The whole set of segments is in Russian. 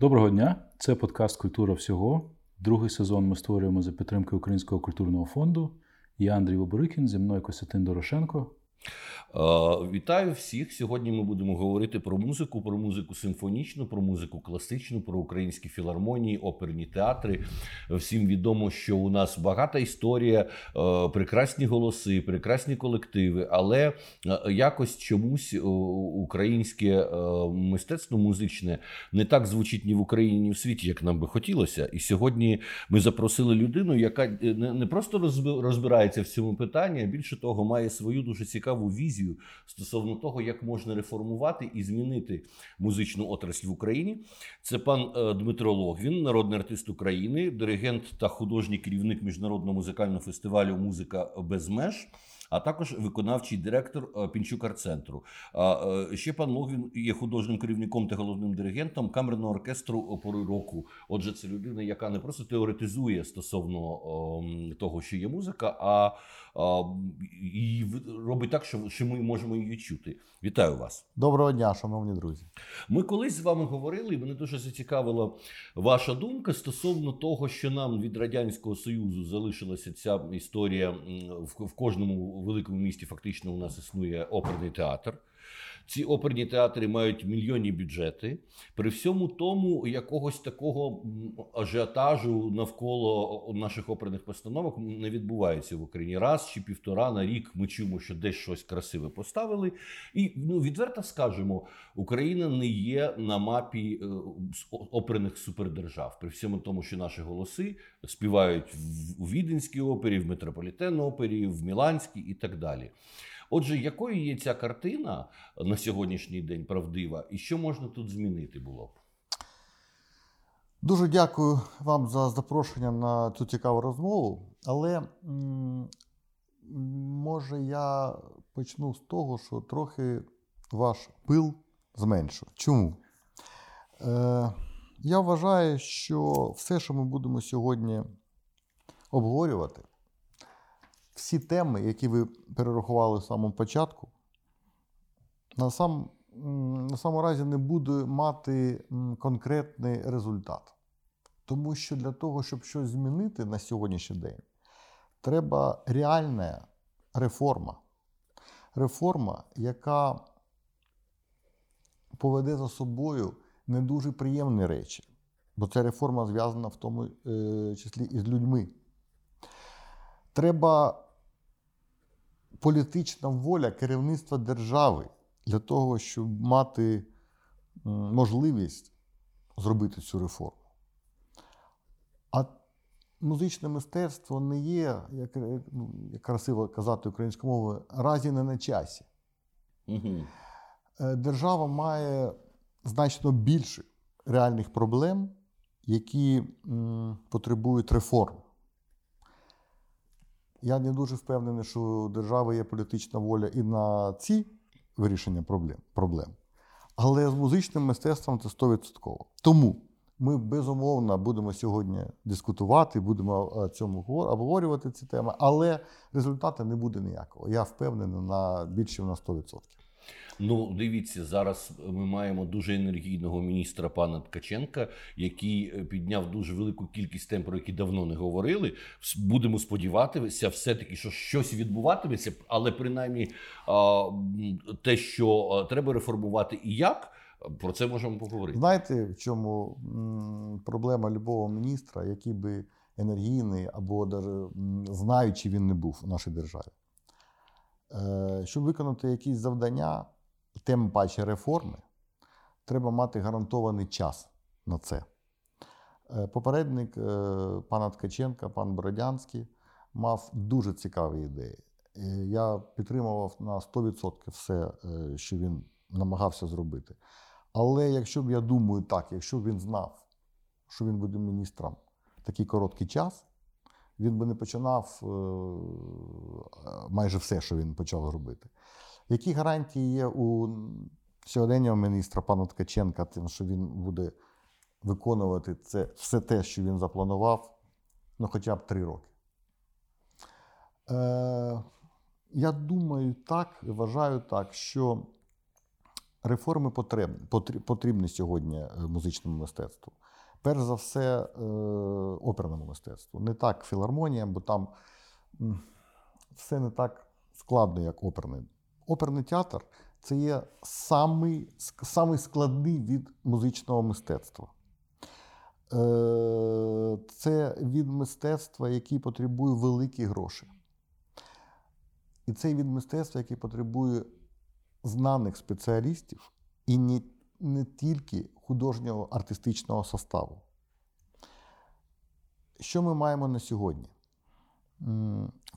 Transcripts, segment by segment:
Доброго дня! Це подкаст Культура всього. Другий сезон ми створюємо за підтримки Українського культурного фонду. Я Андрій Бобрикін, зі мною Костянтин Дорошенко. Е, вітаю всіх. Сьогодні ми будемо говорити про музику, про музику симфонічну, про музику класичну, про українські філармонії, оперні театри. Всім відомо, що у нас багата історія, е, прекрасні голоси, прекрасні колективи, але е, якось чомусь українське мистецтво музичне не так звучить ні в Україні, ні в світі, як нам би хотілося. І сьогодні ми запросили людину, яка не просто розбирається в цьому питанні, а більше того, має свою дуже цікаву візію візію стосовно того, як можна реформувати і змінити музичну отрасль в Україні. Це пан е, Дмитро Логвін, народний артист України, диригент та художній керівник міжнародного музикального фестивалю Музика без меж а також виконавчий директор е, Пінчук-арт-центру. Е, ще пан Логвін є художнім керівником та головним диригентом камерного оркестру опори року. Отже, це людина, яка не просто теоретизує стосовно того, що є музика, а і робить так, що ми можемо її чути. Вітаю вас. Доброго дня, шановні друзі. Ми колись з вами говорили, і мене дуже зацікавила ваша думка стосовно того, що нам від радянського союзу залишилася ця історія в кожному великому місті фактично у нас існує оперний театр. Ці оперні театри мають мільйонні бюджети. При всьому тому якогось такого ажіотажу навколо наших оперних постановок не відбувається в Україні. Раз чи півтора на рік ми чуємо, що десь щось красиве поставили. І ну відверто скажемо, Україна не є на мапі е, оперних супердержав. При всьому тому, що наші голоси співають в Віденській опері, в метрополітен опері, в Міланській і так далі. Отже, якою є ця картина на сьогоднішній день правдива, і що можна тут змінити було б? Дуже дякую вам за запрошення на цю цікаву розмову. Але може я почну з того, що трохи ваш пил зменшу. Чому? Е, Я вважаю, що все, що ми будемо сьогодні обговорювати, всі теми, які ви перерахували в самому початку, на сам, на самому разі не буде мати конкретний результат. Тому що для того, щоб щось змінити на сьогоднішній день, треба реальна реформа. Реформа, яка поведе за собою не дуже приємні речі. Бо ця реформа зв'язана в тому е, числі і з людьми. Треба політична воля керівництва держави для того, щоб мати можливість зробити цю реформу. А музичне мистецтво не є, як ну, як красиво казати українською мовою, разі не на часі. Угу. Держава має значно більше реальних проблем, які м, потребують реформ. Я не дуже впевнений, що у держави є політична воля і на ці вирішення проблем. проблем. Але з музичним мистецтвом це 100%. Тому ми безумовно будемо сьогодні дискутувати, будемо е, цьому обговорювати ці теми, але результату не буде ніякого. Я впевнений на більше на 100%. Ну, дивіться, зараз ми маємо дуже енергійного міністра пана Ткаченка, який е, підняв дуже велику кількість тем, про які давно не говорили. Будемо сподіватися, все-таки, що щось відбуватиметься, але принаймні те, що треба реформувати і як. Про це можемо поговорити. Знаєте, в чому проблема любого міністра, який би енергійний або навіть знаючи він не був у нашій державі? Е, щоб виконати якісь завдання, тим паче реформи, треба мати гарантований час на це. Е, попередник е, пана Ткаченка, пан Бородянський, мав дуже цікаві ідеї. Я підтримував на 100% все, що він намагався зробити. Але якщо б я думаю так, якщо б він знав, що він буде міністром такий короткий час, він би не починав майже все, що він почав робити. Які гарантії є у сьогодення міністра пана Ткаченка, тим, що він буде виконувати це все те, що він запланував, ну хоча б три роки? Е, Я думаю так, вважаю так, що реформи потрібні, потрібні сьогодні е, музичному мистецтву. Перш за все, е, оперному мистецтву. Не так філармоніям, бо там все не так складно, як оперний. Оперний театр це є самий, самий складний від музичного мистецтва. Е, це від мистецтва, який потребує великі гроші. І це від мистецтва, який потребує знаних спеціалістів і не, не тільки художнього артистичного составу. Що ми маємо на сьогодні?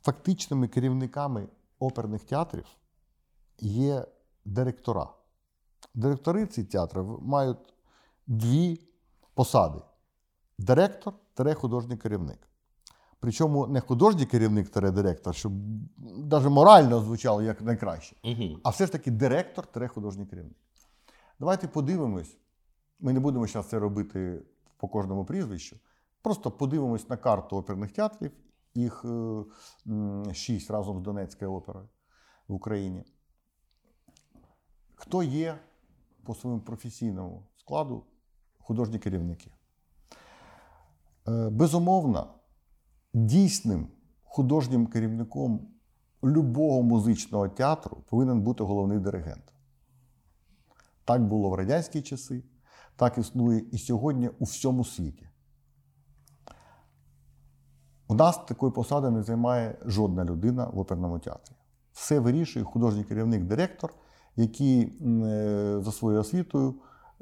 Фактичними керівниками оперних театрів є директора. Директори цих театрів мають дві посади: директор художній керівник. Причому не художній керівник директор, щоб навіть морально звучало як найкраще, а все ж таки директор художній керівник. Давайте подивимось. Ми не будемо зараз це робити по кожному прізвищу. Просто подивимось на карту оперних театрів, їх е, шість разом з Донецькою оперою в Україні. Хто є по своєму професійному складу художні керівники? Е, безумовно, дійсним художнім керівником любого музичного театру повинен бути головний диригент. Так було в радянські часи, так існує і сьогодні у всьому світі. У нас такої посади не займає жодна людина в оперному театрі. Все вирішує художній керівник-директор, які е, за своєю освітою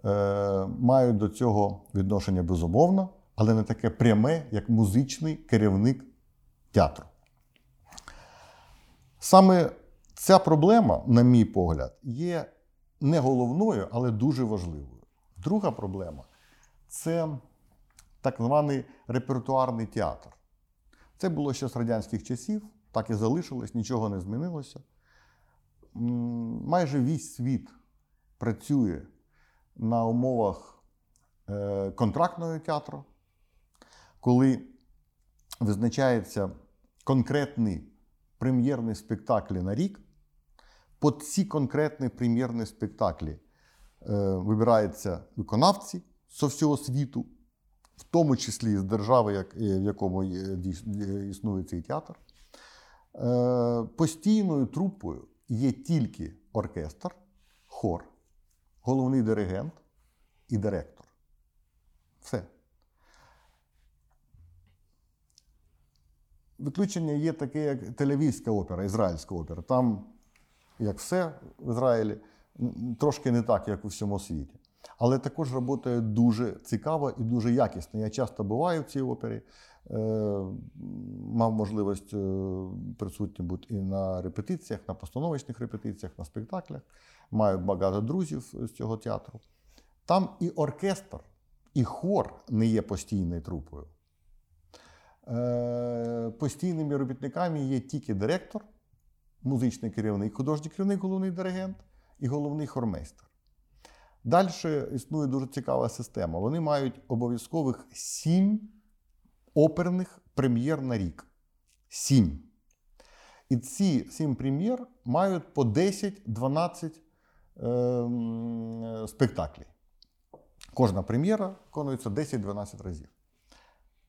е, мають до цього відношення безумовно, але не таке пряме, як музичний керівник театру. Саме ця проблема, на мій погляд, є не головною, але дуже важливою. Друга проблема це так званий репертуарний театр. Це було ще з радянських часів, так і залишилось, нічого не змінилося. Майже весь світ працює на умовах е, контрактного театру, коли визначається конкретний прем'єрний спектакль на рік. По ці конкретні прем'єрні спектаклі е, вибираються виконавці з всього світу, в тому числі з держави, як, е, в якому існує цей театр. Е, постійною трупою є тільки оркестр, хор, головний диригент і директор. Все. Виключення є таке, як Тель-Авівська опера, ізраїльська опера. Там, як все в Ізраїлі, трошки не так, як у всьому світі. Але також робота дуже цікава і дуже якісна. Я часто буваю в цій опері, е, мав можливість е, присутнім бути і на репетиціях, на постановочних репетиціях, на спектаклях. Маю багато друзів з цього театру. Там і оркестр, і хор не є постійною трупою. Е, постійними робітниками є тільки директор, музичний керівник, художній керівник, головний диригент і головний хормейстер. Далі існує дуже цікава система. Вони мають обов'язкових сім оперних прем'єр на рік. Сім. І ці сім прем'єр мають по 10-12 е, спектаклів. Кожна прем'єра виконується 10-12 разів.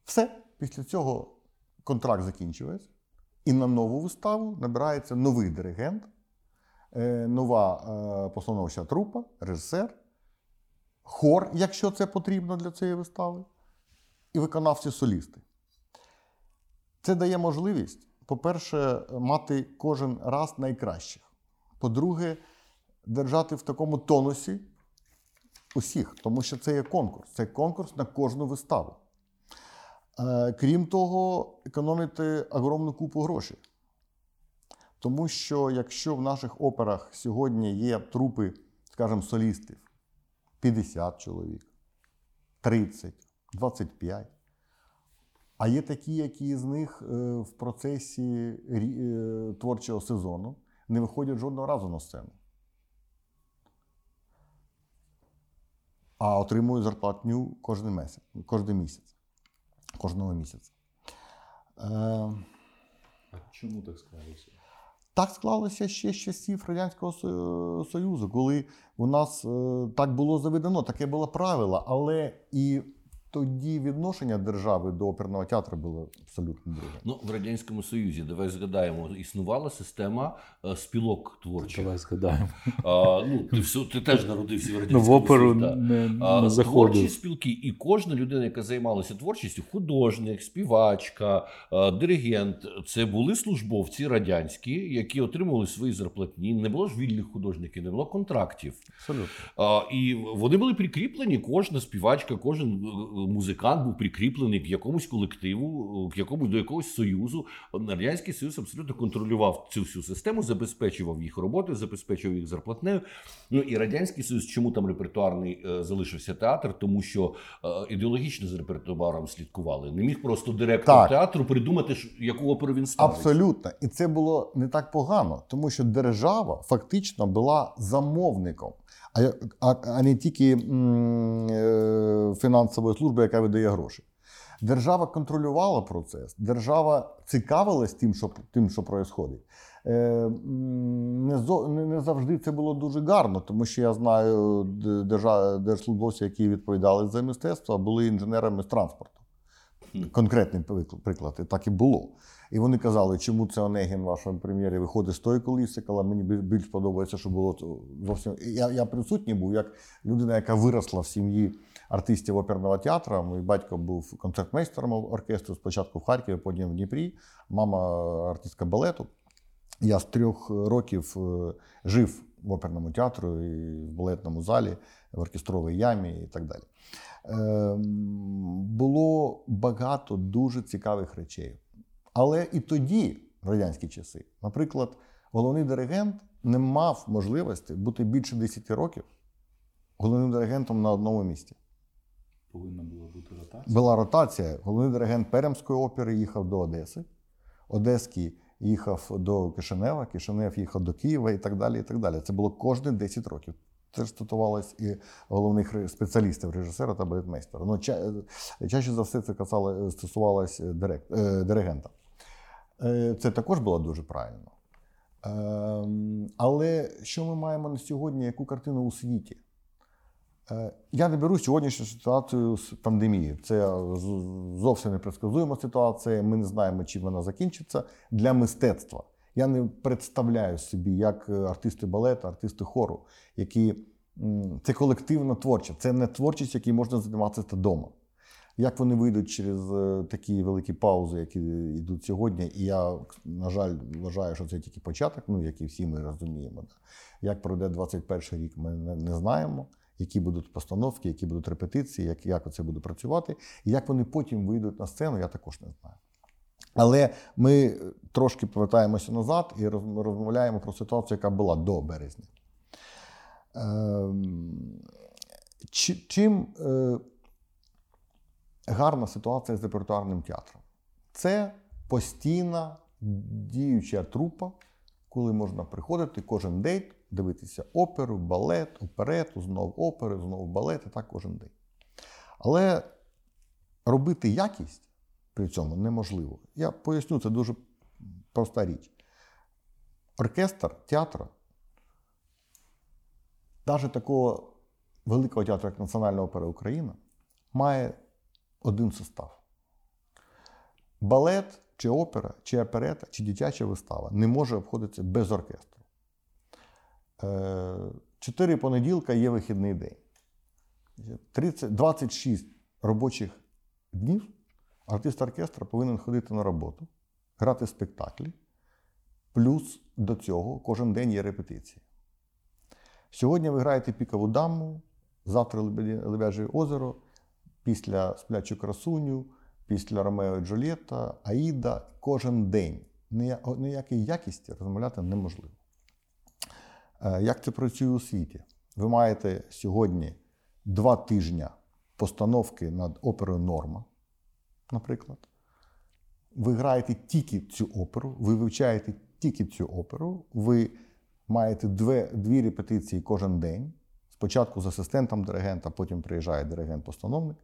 Все. Після цього контракт закінчується, і на нову виставу набирається новий диригент, е, нова е, постановча трупа, режисер, хор, якщо це потрібно для цієї вистави, і виконавці-солісти. Це дає можливість, по-перше, мати кожен раз найкращих. По-друге, держати в такому тонусі усіх, тому що це є конкурс. Це конкурс на кожну виставу. Е, крім того, економити огромну купу грошей. Тому що якщо в наших операх сьогодні є трупи, скажімо, солістів 50 чоловік, 30, 25, а є такі, які з них е, в процесі е, творчого сезону не виходять жодного разу на сцену. А отримують зарплатню кожен місяць. Кожного місяця. А чому так склалося? Так склалося ще з часів Радянського Союзу, коли у нас е, так було заведено, таке було правило, але і тоді відношення держави до оперного театру було абсолютно друге. Ну в радянському союзі давай згадаємо, існувала система е, спілок творчих. Давай згадаємо. А, ну ти все ти теж народився в Ну, в оперу Союзі. не, А, не Творчі спілки, і кожна людина, яка займалася творчістю, художник, співачка, е, диригент, це були службовці радянські, які отримували свої зарплатні. Не було ж вільних художників, не було контрактів. Абсолютно. А, І вони були прикріплені. Кожна співачка, кожен е, музикант був прикріплений к якомусь колективу, к якомусь до якогось союзу. Радянський Союз абсолютно контролював цю всю систему, забезпечував їх роботою, забезпечував їх зарплатнею. Ну і радянський союз, чому там репертуарний е, залишився театр? Тому що е, ідеологічно з репертуаром слідкували. Не міг просто директор Так. театру придумати, яку оперу він ставить. Абсолютно. І це було не так погано, тому що держава фактично була замовником, а, а, а не тільки е, фінансової служби, яка видає гроші. Держава контролювала процес, держава цікавилась тим, що тим, що происходить. Е, не, не, завжди це було дуже гарно, тому що я знаю д- держа- держслужбовці, які відповідали за мистецтво, були інженерами з транспорту. Конкретний прик- приклад, і так і було. І вони казали, чому це Онегін в вашому прем'єрі виходить з тої коліси, але мені більш подобається, що було зовсім. Я, я присутній був як людина, яка виросла в сім'ї артистів оперного театру. Мій батько був концертмейстером оркестру спочатку в Харкові, потім в Дніпрі. Мама артистка балету. Я з трьох років е, жив в оперному театру і в балетному залі, в оркестровій ямі і так далі. Ем, Було багато дуже цікавих речей. Але і тоді, в радянські часи, наприклад, головний диригент не мав можливості бути більше 10 років головним диригентом на одному місці. Повинна була бути ротація. Була ротація. Головний диригент Перемської опери їхав до Одеси, Одеський їхав до Кишинева, Кишинев їхав до Києва і так далі. і так далі. Це було кожні 10 років. Це ж стосувалось і головних спеціалістів, режисера та балетмейстера. Ну, ча- чаще за все це касало, стосувалось директ, е, диригента. Е, Це також було дуже правильно. Ем, Але що ми маємо на сьогодні, яку картину у світі? Е, Я не беру сьогоднішню ситуацію з пандемією. Це зовсім непредсказуема ситуація. Ми не знаємо, чим вона закінчиться для мистецтва. Я не представляю собі, як е, артисти балету, артисти хору, які це колективно творче, це не творчість, якій можна займатися вдома. Як вони вийдуть через е, такі великі паузи, які йдуть сьогодні, і я, на жаль, вважаю, що це тільки початок, ну як і всі ми розуміємо. Да. Як пройде 21 рік, ми не, знаємо, які будуть постановки, які будуть репетиції, як, як це буде працювати, і як вони потім вийдуть на сцену, я також не знаю. Але ми трошки повертаємося назад і розмовляємо про ситуацію, яка була до березня. Ем, Чим е, гарна ситуація з репертуарним театром? Це постійна діюча трупа, коли можна приходити кожен день, дивитися оперу, балет, оперету, знову опери, знову балет, і так кожен день. Але робити якість при цьому неможливо. Я поясню, це дуже проста річ. Оркестр театру, навіть такого великого театру, як Національна опера Україна, має один состав. Балет, чи опера, чи оперета, чи дитяча вистава не може обходитися без оркестру. Е, Чотири понеділка є вихідний день. 30, 26 робочих днів артист оркестра повинен ходити на роботу, грати спектаклі, плюс до цього кожен день є репетиції. Сьогодні ви граєте пікову даму, завтра «Лебеді- Лебяже озеро, після сплячу красуню, після Ромео і Джульєта, Аїда кожен день. Нія- Ніякої якісті розмовляти неможливо. Е, Як це працює у світі? Ви маєте сьогодні два тижні постановки над оперою Норма, наприклад. Ви граєте тільки цю оперу, ви вивчаєте тільки цю оперу, ви маєте дві, дві репетиції кожен день. Спочатку з асистентом диригента, потім приїжджає диригент-постановник.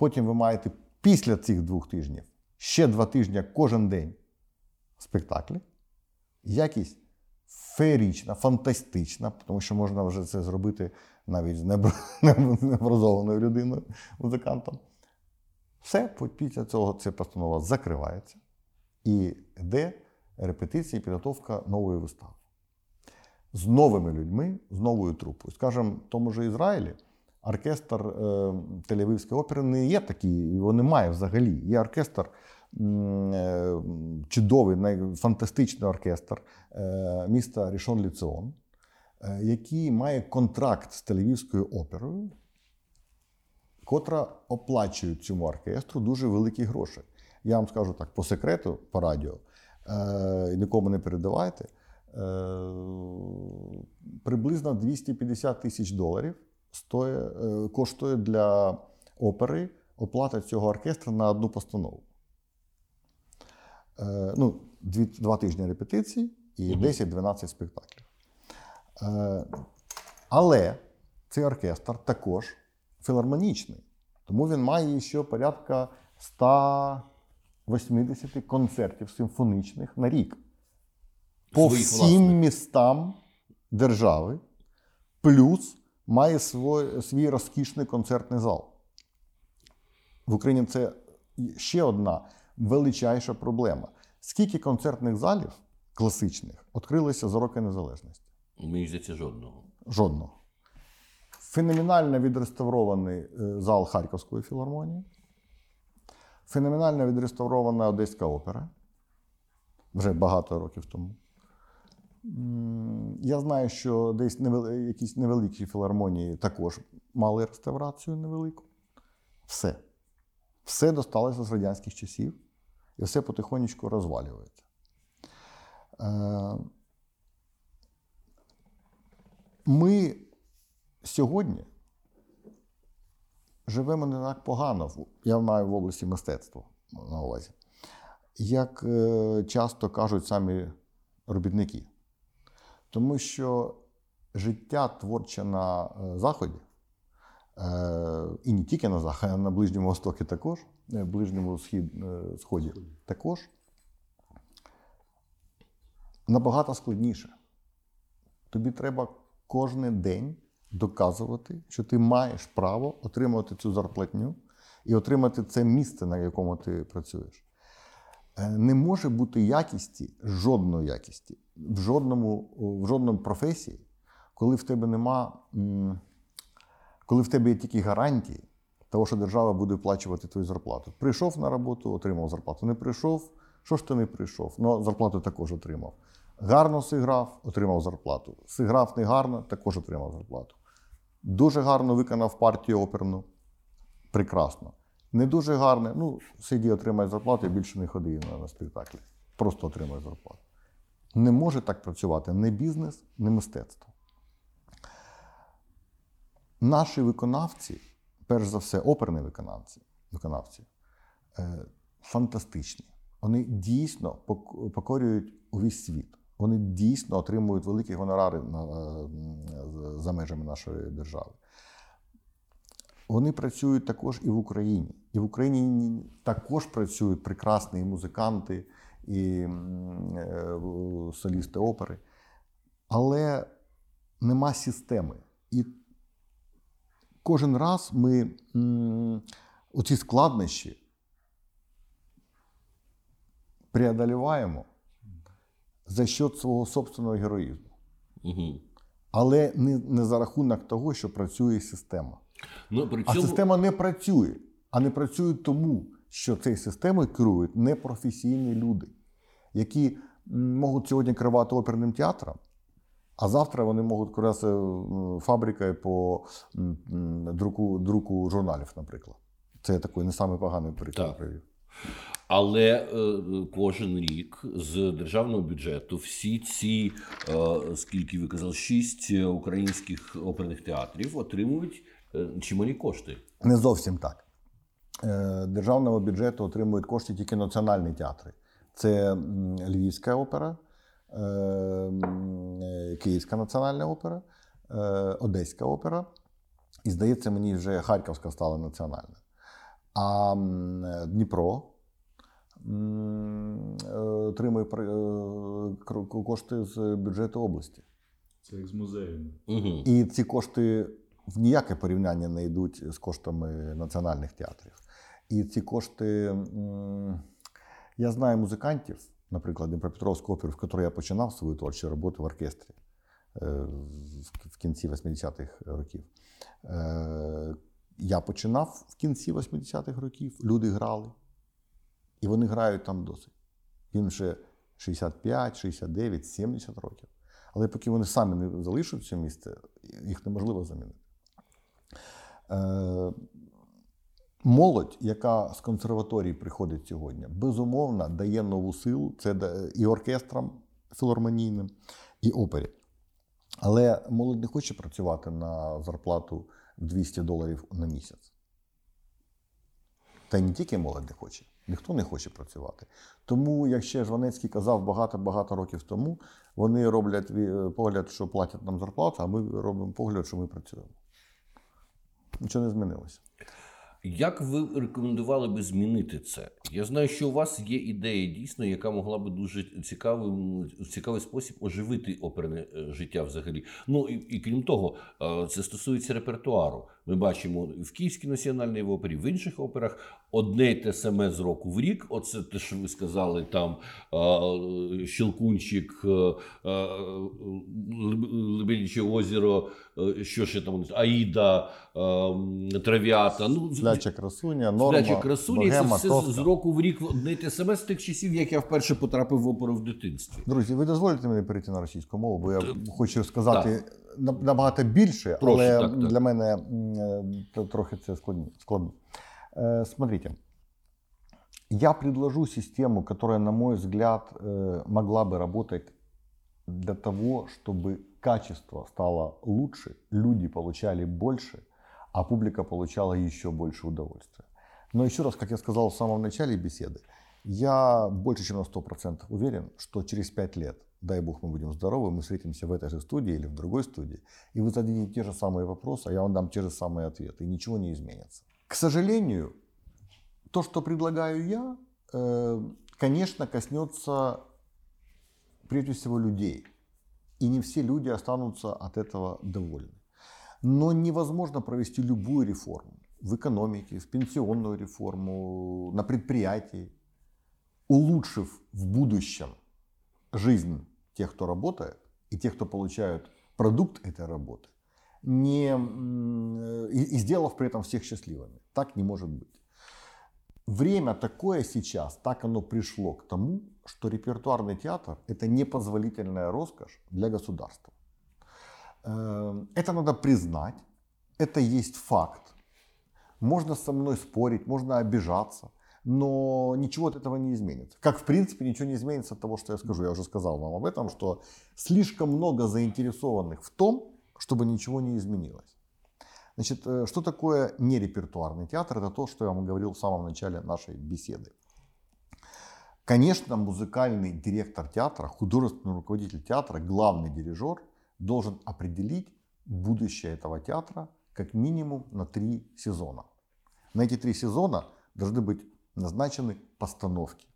Потім ви маєте після цих двох тижнів ще два тижні кожен день спектаклі. Якість феєрічна, фантастична, тому що можна вже це зробити навіть з необразованою людиною, музикантом. Все, після цього ця постанова закривається і йде репетиція і підготовка нової вистави. З новими людьми, з новою трупою. Скажімо, в тому ж Ізраїлі оркестр е, опери не є такий, його немає взагалі. Є оркестр, е, чудовий, фантастичний оркестр е, міста Рішон Ліціон, е, який має контракт з Тель-Авівською оперою, котра оплачує цьому оркестру дуже великі гроші. Я вам скажу так, по секрету, по радіо, нікому не передавайте. Приблизно 250 тисяч доларів стоїть, е, коштує для опери оплата цього оркестру на одну постанову. Е, ну, дві, Два тижні репетицій і 10-12 спектаклів. Е, але цей оркестр також філармонічний, тому він має ще порядка 180 концертів симфонічних на рік по Своїх всім власних. містам держави, плюс має свій, свій розкішний концертний зал. В Україні це ще одна величайша проблема. Скільки концертних залів класичних відкрилося за роки незалежності? Мені здається, жодного. Жодного. Феноменально відреставрований е, зал Харківської філармонії. Феноменально відреставрована Одеська опера. Вже багато років тому. Я знаю, що десь невел- якісь невеликі філармонії також мали реставрацію невелику. Все. Все досталося з радянських часів, і все потихонечку розвалюється. Е, Ми сьогодні живемо не так погано, я маю в області мистецтва на увазі, як е, часто кажуть самі робітники. Тому що життя творче на е, Заході, е, і не тільки на Заході, а на Ближньому Востокі також, е, Ближньому Схід, Сході також, набагато складніше. Тобі треба кожен день доказувати, що ти маєш право отримувати цю зарплатню і отримати це місце, на якому ти працюєш. Е, Не може бути якісті, жодної якісті в жодному, в жодному професії, коли в тебе нема, коли в тебе є тільки гарантії того, що держава буде виплачувати твою зарплату. Прийшов на роботу, отримав зарплату. Не прийшов, що ж ти не прийшов? Ну, зарплату також отримав. Гарно зіграв, отримав зарплату. Зіграв негарно, також отримав зарплату. Дуже гарно виконав партію оперну. Прекрасно. Не дуже гарне, ну, сиді, отримай зарплату і більше не ходи на, спектаклі. Просто отримай зарплату. Не може так працювати ні бізнес, ні мистецтво. Наші виконавці, перш за все, оперні виконавці, виконавці е, фантастичні. Вони дійсно пок- покорюють увесь світ. Вони дійсно отримують великі гонорари на, е, за межами нашої держави. Вони працюють також і в Україні. І в Україні також працюють прекрасні і музиканти, і е, солісти опери. Але нема системи. І кожен раз ми оці складнощі преодоліваємо за счет свого собственного героїзму. Угу. Але не, не за рахунок того, що працює система. Ну, при А система не працює. А не працює тому, що цією системою керують непрофесійні люди, які можуть сьогодні керувати оперним театром, а завтра вони можуть керувати фабрикою по друку, друку журналів, наприклад. Це я такий не самий поганий приклад привів. Але е, кожен рік з державного бюджету всі ці, е, скільки ви казали, шість українських оперних театрів отримують е, чималі кошти. Не зовсім так. Е, Державного бюджету отримують кошти тільки національні театри. Це Львівська опера, е, е, Київська національна опера, е, Одеська опера. І, здається, мені вже Харківська стала національна. А е, Дніпро, е, отримує е, кошти з бюджету області. Це як з музеями. Угу. І ці кошти в ніяке порівняння не йдуть з коштами національних театрів. І ці кошти. Я знаю музикантів, наприклад, Дніпропетровську оперу, в якій я починав свою творчу роботу в оркестрі е, в- в кінці 80-х років. Е, Я починав в кінці 80-х років, люди грали, і вони грають там досить. Їм вже 65, 69, 70 років. Але поки вони самі не залишать це місце, їх неможливо замінити. Е, молодь, яка з консерваторії приходить сьогодні, безумовно дає нову силу. Це і оркестрам філармонійним, і опері. Але молодь не хоче працювати на зарплату 200 доларів на місяць. Та й не тільки молодь не хоче, ніхто не хоче працювати. Тому, як ще Жванецький казав багато-багато років тому, вони роблять погляд, що платять нам зарплату, а ми робимо погляд, що ми працюємо. Нічого не змінилося. Як ви рекомендували би змінити це? Я знаю, що у вас є ідея дійсно, яка могла би дуже цікавим цікавий спосіб оживити оперне е, життя взагалі. Ну і, і крім того, е, це стосується репертуару. Ми бачимо в Київській національній опері, в інших операх одне й те саме з року в рік. Оце те, що ви сказали, там е, Щелкунчик, е, е, Лебедяче озеро, що ще там, Аїда, е, Трав'ята. Ну, Спляча красуня, норма, Спляча красуня, і це богема, все тоска. з року в рік одне й те саме з тих часів, як я вперше потрапив в оперу в дитинстві. Друзі, ви дозволите мені перейти на російську мову, бо я хочу сказати на- набагато більше, Прошу, але так, так. для мене м, е, то- трохи це складно. складно. Э, Смотрите, я предложу систему, которая, на мой взгляд, э, могла бы работать для того, чтобы качество стало лучше, люди получали больше, а публика получала еще больше удовольствия. Но еще раз, как я сказал в самом начале беседы, я больше чем на 100% уверен, что через 5 лет, дай бог мы будем здоровы, мы встретимся в этой же студии или в другой студии, и вы зададите те же самые вопросы, а я вам дам те же самые ответы, и ничего не изменится. К сожалению, то, что предлагаю я, э, конечно, коснется прежде всего людей. И не все люди останутся от этого довольны. Но невозможно провести любую реформу в экономике, в пенсионную реформу, на предприятии, улучшив в будущем жизнь тех, кто работает, и тех, кто получают продукт этой работы, не, м, и, и сделав при этом всех счастливыми. Так не может быть. Время такое сейчас, так оно пришло к тому, что репертуарный театр – это непозволительная роскошь для государства. Э, Это надо признать, это есть факт. Можно со мной спорить, можно обижаться, но ничего от этого не изменится. Как, в принципе, ничего не изменится от того, что я скажу. Я уже сказал вам об этом, что слишком много заинтересованных в том, чтобы ничего не изменилось. Значит, э, что такое нерепертуарный театр? Это то, что я вам говорил в самом начале нашей беседы. Конечно, музыкальный директор театра, художественный руководитель театра, главный дирижер должен определить будущее этого театра как минимум на три сезона. На эти три сезона должны быть назначены постановки.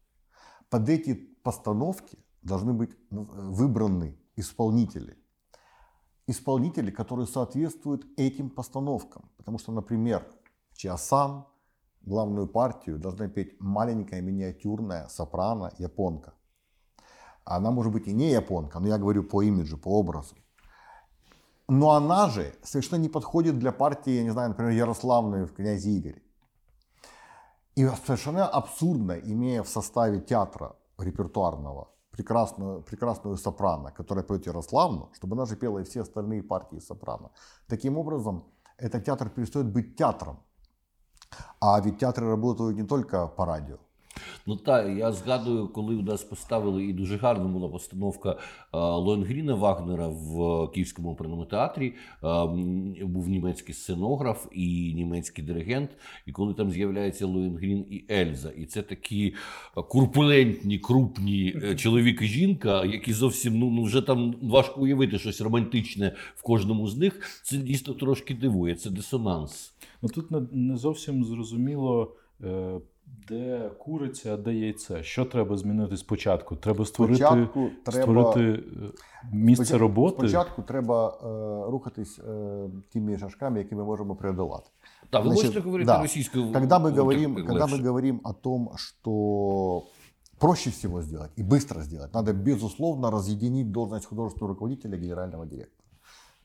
Под эти постановки должны быть выбраны исполнители. Исполнители, которые соответствуют этим постановкам. Потому что, например, Чиасан, главную партию, должна петь маленькая миниатюрная сопрано японка. Она может быть и не японка, но я говорю по имиджу, по образу. Но она же совершенно не подходит для партии, я не знаю, например, Ярославной в «Князе Игоре». И совершенно абсурдно, имея в составе театра репертуарного прекрасную, прекрасную сопрано, которая поет Ярославну, чтобы она же пела и все остальные партии сопрано. Таким образом, этот театр перестает быть театром. А ведь театры работают не только по радио. Ну так, я згадую, коли у нас поставили і дуже гарна була постановка Лоенгріна Вагнера в Київському оперному театрі. Був німецький сценограф і німецький диригент. І коли там з'являється Лоенгрін і Ельза, і це такі курпулентні, крупні е, чоловік і жінка, які зовсім ну, ну вже там важко уявити щось романтичне в кожному з них. Це дійсно трошки дивує. Це дисонанс. Ну тут не- не зовсім зрозуміло, е, де куриця, а де яйце? Що треба змінити спочатку? Треба створити, Спочатку треба- створити е, місце Спочатку- роботи. Спочатку треба е, рухатись е, тими шажками, які ми можемо преодолати. Та ви Значить, можете говорити да. російською Когда мы ну, говорим, так когда мы легше. говорим о том, что проще всего сделать и быстро сделать, надо безусловно разъединить должность художественного руководителя и генерального директора.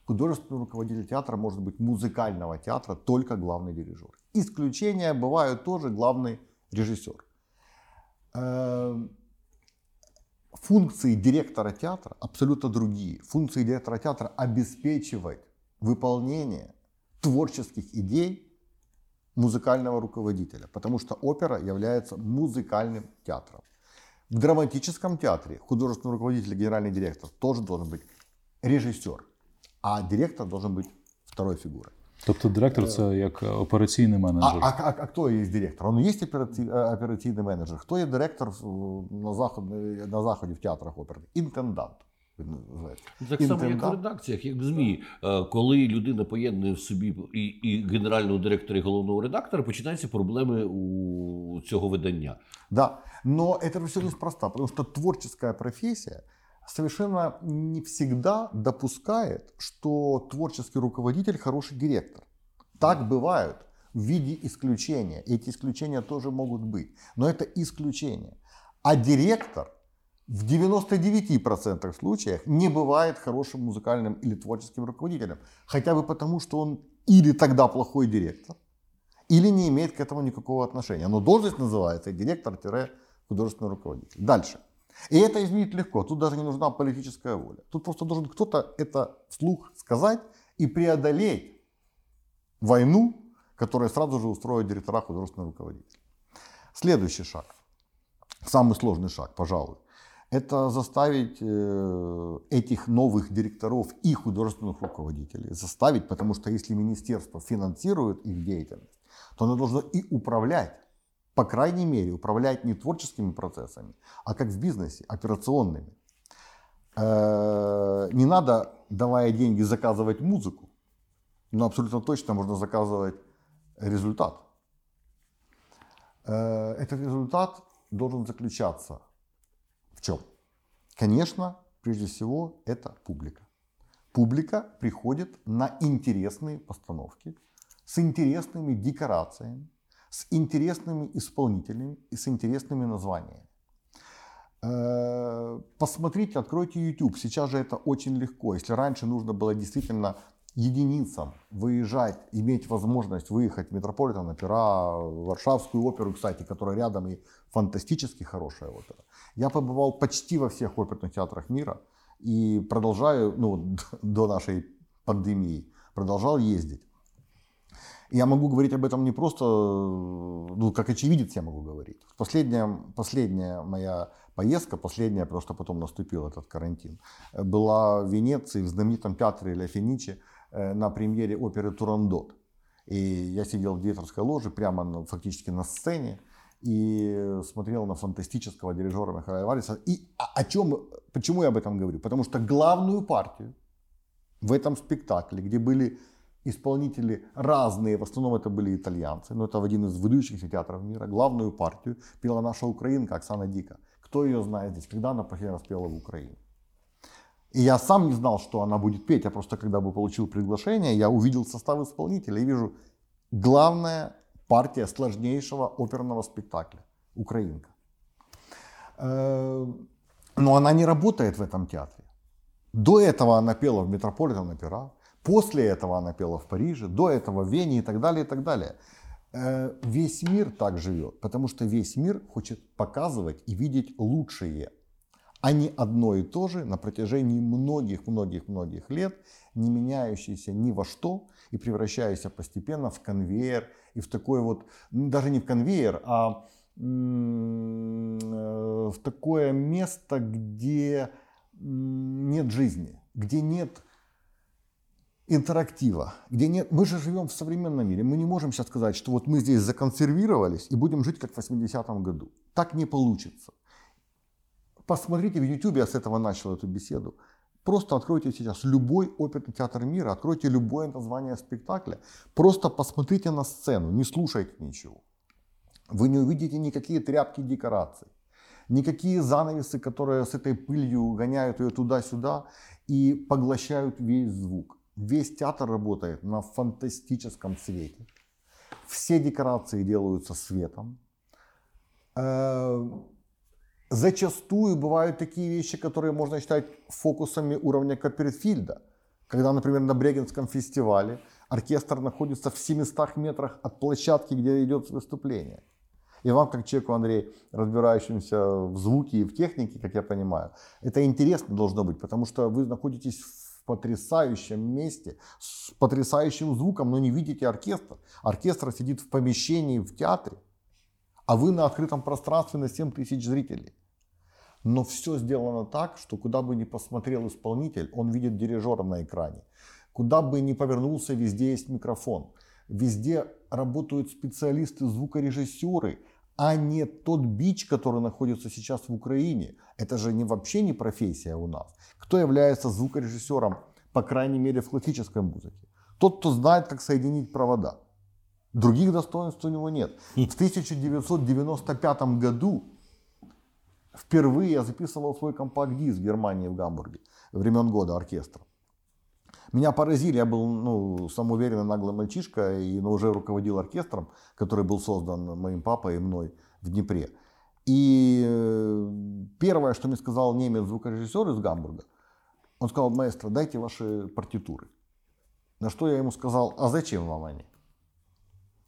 Художественный руководитель театра может быть музыкального театра только главный дирижер. Исключения бывают тоже главный режиссер. Э, Функции директора театра абсолютно другие. Функции директора театра обеспечивать выполнение творческих идей музыкального руководителя, потому что опера является музыкальным театром. В драматическом театре художественный руководитель, генеральный директор тоже должен быть режиссер, а директор должен быть второй фигурой. Тобто директор це як операційний А, менеджер. а, а, а кто есть директор? Он есть операци- э, оперативный менеджер. Кто есть директор в- на, заход, на заходе в театрах оперных? Интендант. він називається. Так само, як в Інтендант. редакціях, як в ЗМІ. Е, Коли людина поєднує в собі і, і генерального директора, і головного редактора, починаються проблеми у цього видання. Да, но это все неспроста, потому что творческая профессия совершенно не всегда допускает, что творческий руководитель хороший директор. Так бывают в виде исключения. Эти исключения тоже могут быть. Но это исключение. А директор в 99% случаях не бывает хорошим музыкальным или творческим руководителем. Хотя бы потому, что он или тогда плохой директор, или не имеет к этому никакого отношения. Но должность называется директор-художественный руководитель. Дальше. И это изменить легко. Тут даже не нужна политическая воля. Тут просто должен кто-то это вслух сказать и преодолеть войну, которая сразу же устроит директора художественного руководителя. Следующий шаг, самый сложный шаг, пожалуй, это заставить э, этих новых директоров и художественных руководителей, заставить, потому что если министерство финансирует их деятельность, то оно должно и управлять, по крайней мере, управлять не творческими процессами, а как в бизнесе, операционными. Э, Не надо, давая деньги, заказывать музыку, но абсолютно точно можно заказывать результат. Э, Этот результат должен заключаться в чем? Конечно, прежде всего, это публика. Публика приходит на интересные постановки с интересными декорациями, с интересными исполнителями и с интересными названиями. Э, Посмотрите, откройте YouTube. Сейчас же это очень легко. Если раньше нужно было действительно единицам выезжать, иметь возможность выехать в Метрополитен опера, Варшавскую оперу, кстати, которая рядом и фантастически хорошая опера. Я побывал почти во всех оперных театрах мира и продолжаю, ну, до нашей пандемии, продолжал ездить. Я могу говорить об этом не просто, ну, как очевидец я могу говорить. Последняя, последняя моя поездка, последняя, что потом наступил этот карантин, э, была в Венеции, в знаменитом театре Ля Феничи э, на премьере оперы «Турандот». И я сидел в директорской ложе, прямо на- фактически на сцене, и смотрел на фантастического дирижера Михаила Валиса. И о чем, почему я об этом говорю? Потому что главную партию в этом спектакле, где были исполнители разные, в основном это были итальянцы, но это в один из выдающихся театров мира, главную партию пела наша украинка Оксана Дика. Кто ее знает здесь, когда она последний раз пела в Украине? И я сам не знал, что она будет петь, я просто когда бы получил приглашение, я увидел состав исполнителя и вижу главная партия сложнейшего оперного спектакля «Украинка». Э, Но она не работает в этом театре. До этого она пела в Метрополитен опера, после этого она пела в Париже, до этого в Вене и так далее, и так далее. Э, Весь мир так живет, потому что весь мир хочет показывать и видеть лучшее, а одно и то же на протяжении многих-многих-многих лет, не меняющееся ни во что и превращающееся постепенно в конвейер и в такой вот, даже не в конвейер, а э, в такое место, где нет жизни, где нет интерактива, где нет... Мы же живем в современном мире, мы не можем сейчас сказать, что вот мы здесь законсервировались и будем жить как в 80-м году. Так не получится. Посмотрите в YouTube, я с этого начал эту беседу. Просто откройте сейчас любой оперный театр мира, откройте любое название спектакля. Просто посмотрите на сцену, не слушайте ничего. Вы не увидите никакие тряпки декораций, никакие занавесы, которые с этой пылью гоняют ее туда-сюда и поглощают весь звук. Весь театр работает на фантастическом свете. Все декорации делаются светом. Э, зачастую бывают такие вещи, которые можно считать фокусами уровня Копперфильда. Когда, например, на Брегенском фестивале оркестр находится в 700 метрах от площадки, где идет выступление. И вам, как человеку, Андрей, разбирающимся в звуке и в технике, как я понимаю, это интересно должно быть, потому что вы находитесь в потрясающем месте, с потрясающим звуком, но не видите оркестр. Оркестр сидит в помещении в театре, а вы на открытом пространстве на 7 тысяч зрителей. Но все сделано так, что куда бы ни посмотрел исполнитель, он видит дирижера на экране. Куда бы ни повернулся, везде есть микрофон. Везде работают специалисты, звукорежиссеры, а не тот бич, который находится сейчас в Украине. Это же не, вообще не профессия у нас. Кто является звукорежиссером, по крайней мере, в классической музыке? Тот, кто знает, как соединить провода. Других достоинств у него нет. В 1995 году впервые я записывал свой компакт-диск в Германии, в Гамбурге, времен года оркестра. Меня поразили, я был ну, самоуверенный наглый мальчишка, и, но уже руководил оркестром, который был создан моим папой и мной в Днепре. И э, первое, что мне сказал немец звукорежиссер из Гамбурга, он сказал, маэстро, дайте ваши партитуры. На что я ему сказал, а зачем вам они?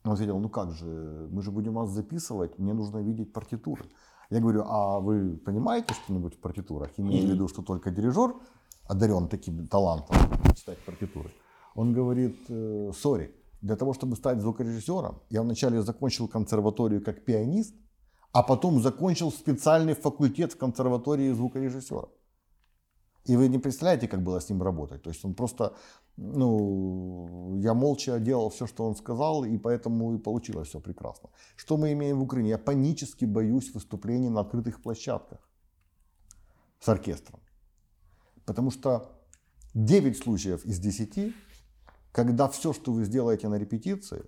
Он ответил, ну как же, мы же будем вас записывать, мне нужно видеть партитуры. Я говорю, а вы понимаете что-нибудь в партитурах? Имею в виду, что только дирижер одарен таким талантом читать партитуры. Он говорит, «Э, сори, для того, чтобы стать звукорежиссером, я вначале закончил консерваторию как пианист, а потом закончил специальный факультет в консерватории звукорежиссера. И вы не представляете, как было с ним работать. То есть он просто, ну, я молча делал все, что он сказал, и поэтому и получилось все прекрасно. Что мы имеем в Украине? Я панически боюсь выступлений на открытых площадках с оркестром. Потому что 9 случаев из 10, когда все, что вы сделаете на репетиции,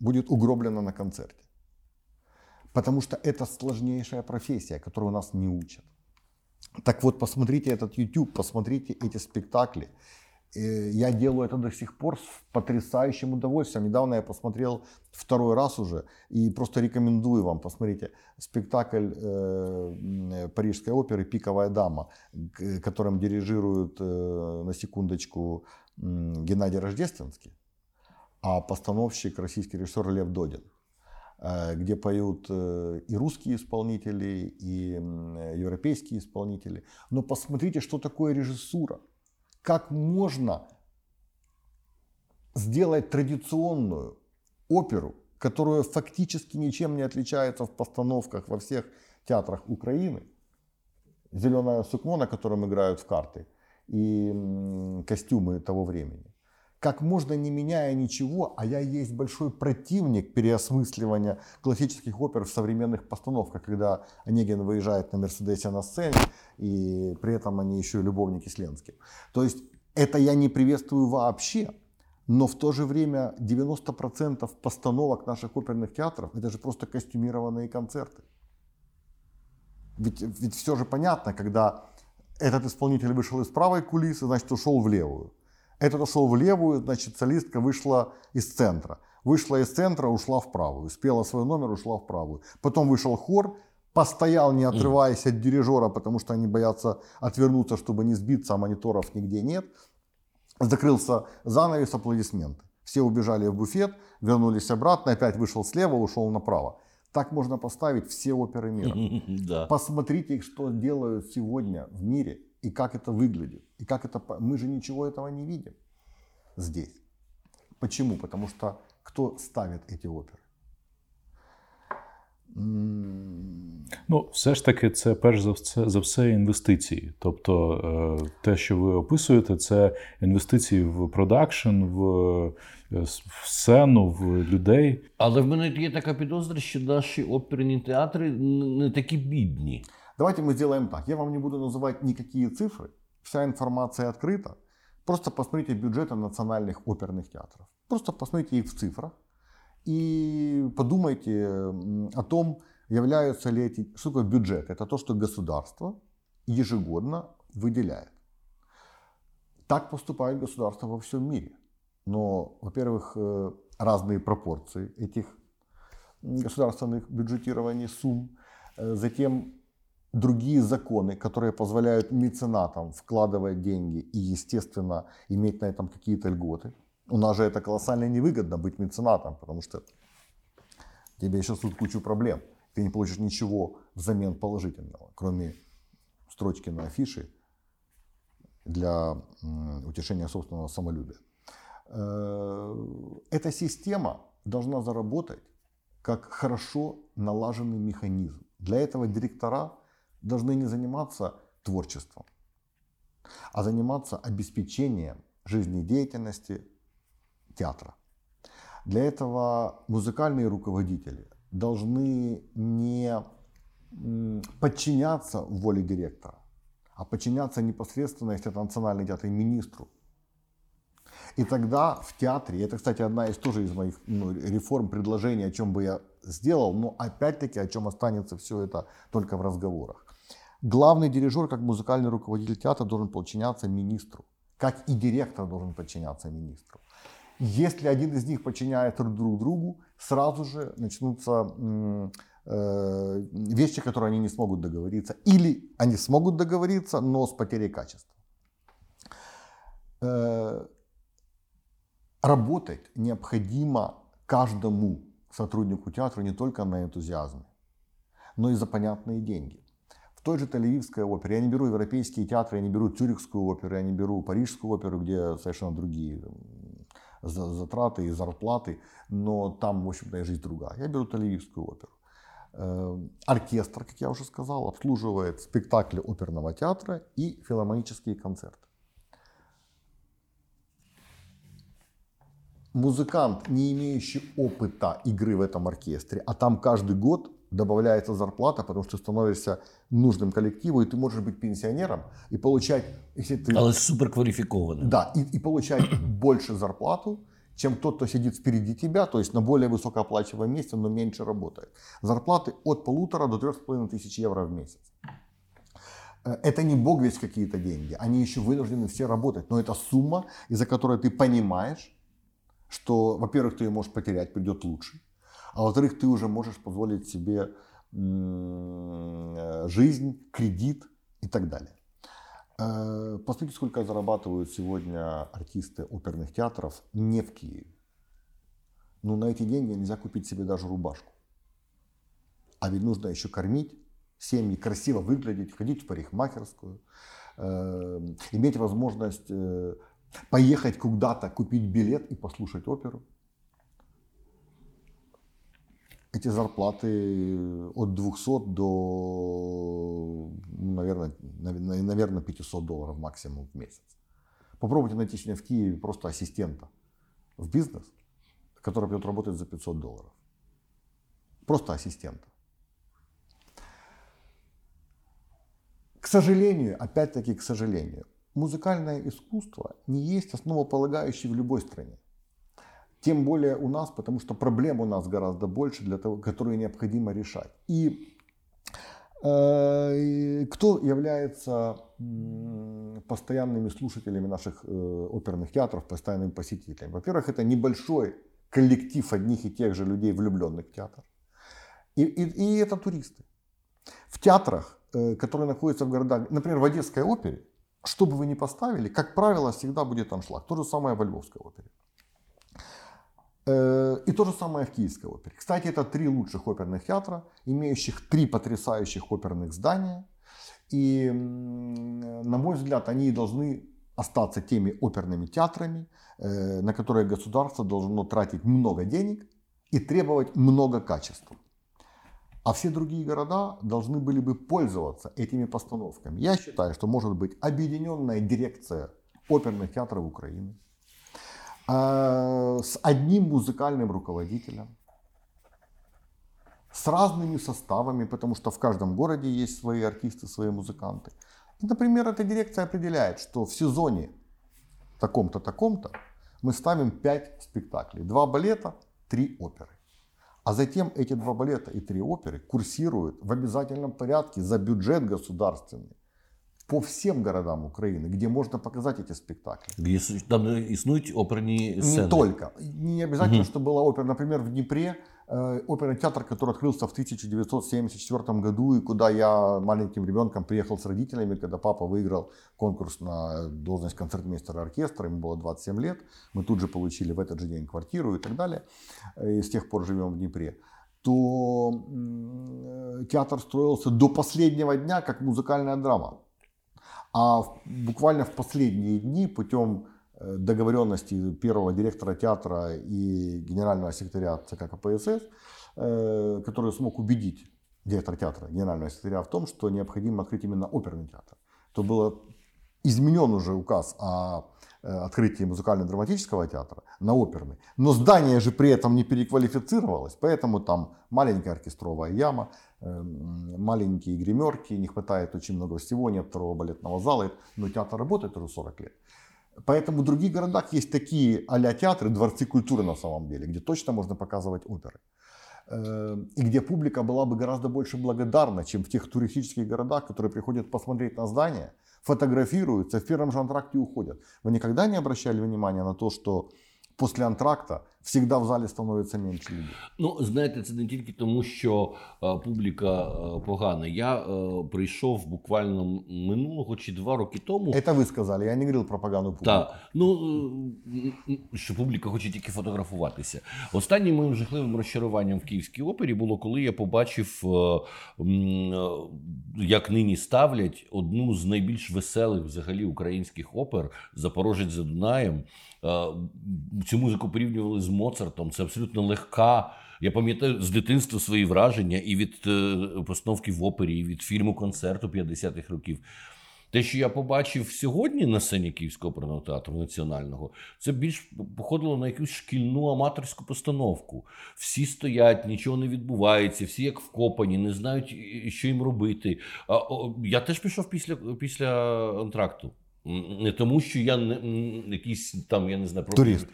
будет угроблено на концерте. Потому что это сложнейшая профессия, которую нас не учат. Так вот, посмотрите этот YouTube, посмотрите эти спектакли. Э, я делаю это до сих пор с потрясающим удовольствием. Недавно я посмотрел второй раз уже и просто рекомендую вам. Посмотрите спектакль э, Парижской оперы «Пиковая дама», которым дирижирует, э, на секундочку, Геннадий Рождественский, а постановщик российский режиссер Лев Додин. Э, где поют э, и русские исполнители, и европейские исполнители. Но посмотрите, что такое режиссура. Как можно сделать традиционную оперу, которая фактически ничем не отличается в постановках во всех театрах Украины. Зеленое сукно, на котором играют в карты, и костюмы того времени как можно не меняя ничего, а я есть большой противник переосмысливания классических опер в современных постановках, когда Онегин выезжает на Мерседесе на сцене, и при этом они еще и любовники с Ленским. То есть это я не приветствую вообще, но в то же время 90% постановок наших оперных театров это же просто костюмированные концерты. Ведь, ведь все же понятно, когда этот исполнитель вышел из правой кулисы, значит ушел в левую. Этот ушел в левую, значит, солистка вышла из центра. Вышла из центра, ушла в правую. Спела свой номер, ушла в правую. Потом вышел хор, постоял, не отрываясь от дирижера, потому что они боятся отвернуться, чтобы не сбиться, а мониторов нигде нет. Закрылся занавес, аплодисменты. Все убежали в буфет, вернулись обратно, опять вышел слева, ушел направо. Так можно поставить все оперы мира. Посмотрите, что делают сегодня в мире и как это выглядит. И как это... Мы же ничего этого не видим здесь. Почему? Потому что кто ставит эти оперы? Ну, все ж таки, це перш за все за все інвестиції. Тобто, е, те, що ви описуєте, це інвестиції в продакшн, в, е, в сцену, в людей. Але в мене є така підозра, що наші оперні театри не такі бідні. Давайте мы сделаем так. Я вам не буду называть никакие цифры. Вся информация открыта. Просто посмотрите бюджеты национальных оперных театров. Просто посмотрите их в цифрах. и подумайте о том, являются ли эти... Что такое бюджет? Это то, что государство ежегодно выделяет. Так поступает государство во всем мире. Но, во-первых, э, разные пропорции этих государственных бюджетирований сумм. Э, затем другие законы, которые позволяют меценатам вкладывать деньги и, естественно, иметь на этом какие-то льготы. У нас же это колоссально невыгодно быть меценатом, потому что тебе еще суд кучу проблем. Ты не получишь ничего взамен положительного, кроме строчки на афише для утешения собственного самолюбия. Э, эта система должна заработать как хорошо налаженный механизм. Для этого директора должны не заниматься творчеством, а заниматься обеспечением жизнедеятельности театра. Для этого музыкальные руководители должны не подчиняться воле директора, а подчиняться непосредственно, если это национальный театр, министру. И тогда в театре, это, кстати, одна из тоже из моих ну, реформ, предложений, о чем бы я сделал, но опять-таки, о чем останется все это только в разговорах. Главный дирижер, как музыкальный руководитель театра, должен подчиняться министру, как и директор должен подчиняться министру. Если один из них подчиняется друг другу, сразу же начнутся э, вещи, которые они не смогут договориться. Или они смогут договориться, но с потерей качества. Э, работать необходимо каждому сотруднику театра не только на энтузиазме, но и за понятные деньги. Той же Тель-Авивской опере, я не беру европейские театры, я не беру Тюрихскую оперу, я не беру Парижскую оперу, где совершенно другие затраты и зарплаты, но там, в общем-то, и жизнь другая. Я беру Тель-Авивскую оперу. Э, оркестр, как я уже сказал, обслуживает спектакли оперного театра и филармонические концерты. Музыкант, не имеющий опыта игры в этом оркестре, а там каждый год добавляется зарплата, потому что становишься нужным коллективу, и ты можешь быть пенсионером и получать... Если ты, Але суперквалификованным. Да, и, и получать больше зарплату, чем тот, кто сидит впереди тебя, то есть на более высокооплачиваемом месте, но меньше работает. Зарплаты от полутора до трех с половиной тысяч евро в месяц. Э, это не бог весь какие-то деньги, они еще вынуждены все работать, но это сумма, из-за которой ты понимаешь, что, во-первых, ты ее можешь потерять, придет лучше, а во-вторых, ты уже можешь позволить себе э, жизнь, кредит и так далее. Э, посмотрите, сколько зарабатывают сегодня артисты оперных театров не в Киеве. Ну, на эти деньги нельзя купить себе даже рубашку. А ведь нужно еще кормить семьи, красиво выглядеть, ходить в парикмахерскую, э, иметь возможность поехать куда-то, купить билет и послушать оперу. Эти зарплаты от 200 до, наверное, наверное 500 долларов максимум в месяц. Попробуйте найти сегодня в Киеве просто ассистента в бизнес, который придет работать за 500 долларов. Просто ассистента. К сожалению, опять-таки к сожалению, музыкальное искусство не есть основополагающей в любой стране. Тем более у нас, потому что проблем у нас гораздо больше, для того, которые необходимо решать. И э, кто является постоянными слушателями наших э, оперных театров, постоянными посетителями? Во-первых, это небольшой коллектив одних и тех же людей, влюбленных в театр. И, и, и это туристы. В театрах, э, которые находятся в городах, например, в Одесской опере, что бы вы ни поставили, как правило, всегда будет аншлаг. То же самое в Львовской опере. Э, и то же самое в Киевской опере. Кстати, это три лучших оперных театра, имеющих три потрясающих оперных здания. И, на мой взгляд, они должны остаться теми оперными театрами, э, на которые государство должно тратить много денег и требовать много качества. А все другие города должны были бы пользоваться этими постановками. Я считаю, что может быть объединенная дирекция оперных театров Украины, с одним музыкальным руководителем, с разными составами, потому что в каждом городе есть свои артисты, свои музыканты. И, например, эта дирекция определяет, что в сезоне таком-то, таком-то мы ставим 5 спектаклей. Два балета, три оперы. А затем эти два балета и три оперы курсируют в обязательном порядке за бюджет государственный по всем городам Украины, где можно показать эти спектакли. Там існують оперні сцени? Не только. Не обязательно, угу. что была опера. Например, в Днепре э, оперный театр, который открылся в 1974 году, и куда я маленьким ребенком приехал с родителями, когда папа выиграл конкурс на должность концертмейстера оркестра, ему было 27 лет. Мы тут же получили в этот же день квартиру и так далее. И с тех пор живем в Днепре то театр строился до последнего дня как музыкальная драма. А буквально в последние дни путем э, договоренности первого директора театра и генерального секретаря ЦК КПСС, э, который смог убедить директора театра, генерального секретаря в том, что необходимо открыть именно оперный театр, то был изменен уже указ о э, открытии музыкально-драматического театра на оперный. Но здание же при этом не переквалифицировалось, поэтому там маленькая оркестровая яма, маленькие гримерки, не хватает очень много всего, нет второго балетного зала, но театр работает уже 40 лет. Поэтому в других городах есть такие а театры, дворцы культуры на самом деле, где точно можно показывать оперы. Эм, и где публика была бы гораздо больше благодарна, чем в тех туристических городах, которые приходят посмотреть на здание, фотографируются, в первом же антракте уходят. Вы никогда не обращали внимания на то, что после антракта завжди в залі становиться менше людей. Ну, знаєте, це не тільки тому, що е, публіка е, погана. Я е, прийшов буквально минулого чи два роки тому. Це ви сказали, я не говорив про погану публіку. Так, ну що публіка хоче тільки фотографуватися. Останнім моїм жахливим розчаруванням в Київській опері було, коли я побачив, як нині ставлять одну з найбільш веселих взагалі українських опер Запорожець за Дунаєм. Цю музику порівнювали з Моцартом. Це абсолютно легка. Я пам'ятаю з дитинства свої враження і від е, постановки в опері, і від фільму концерту 50-х років. Те, що я побачив сьогодні на сцені Київського оперного театру національного, це більш походило на якусь шкільну аматорську постановку. Всі стоять, нічого не відбувається, всі як вкопані, не знають, що їм робити. Я теж пішов після після антракту. Не тому, що я не якийсь там, я не знаю, про Турист.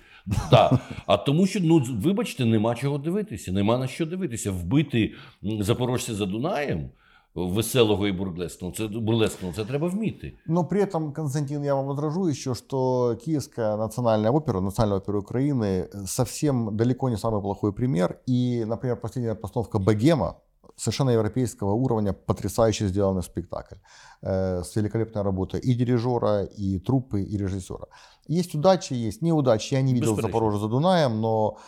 Так. А тому, що ну вибачте, нема чого дивитися, нема на що дивитися. Вбити запорожця за Дунаєм. Веселого і бурлескного, це бурлескного, це треба вміти. Но при этом, Константин, я вам возражу еще, что Киевская национальная опера, национальная опера Украины совсем далеко не самый плохой пример. И, например, последняя постановка «Богема» совершенно европейского уровня потрясающе сделанный спектакль э, с великолепной работой и дирижера, и труппы, и режиссера. Есть удачи, есть неудачи. Я не видел Запорожье за Дунаем, но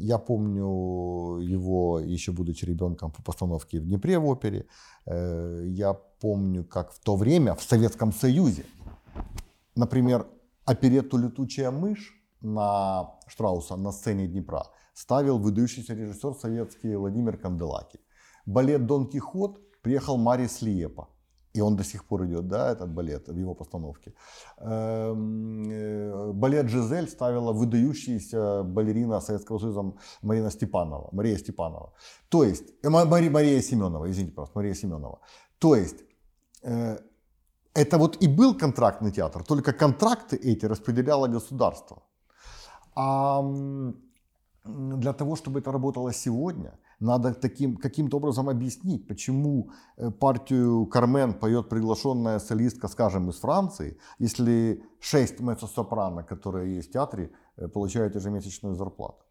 я помню его еще будучи ребенком по постановке в Днепре в опере. Э, я помню, как в то время в Советском Союзе, например, оперетту «Летучая мышь» на Штрауса на сцене Днепра – ставил выдающийся режиссер советский Владимир Канделаки. Балет «Дон Кихот» приехал Марис Лиепа. И он до сих пор идет, да, этот балет в его постановке. Эм, э, балет «Жизель» ставила выдающаяся балерина Советского Союза Марина Степанова, Мария Степанова. То есть, э, Мария, Мария Семенова, извините, просто, Мария Семенова. То есть, э, это вот и был контрактный театр, только контракты эти распределяло государство. А для того, чтобы это работало сегодня, надо таким, каким-то образом объяснить, почему э, партию Кармен поет приглашенная солистка, скажем, из Франции, если шесть меццо-сопрано, которые есть в театрі, э, получають ежемісячну зарплату.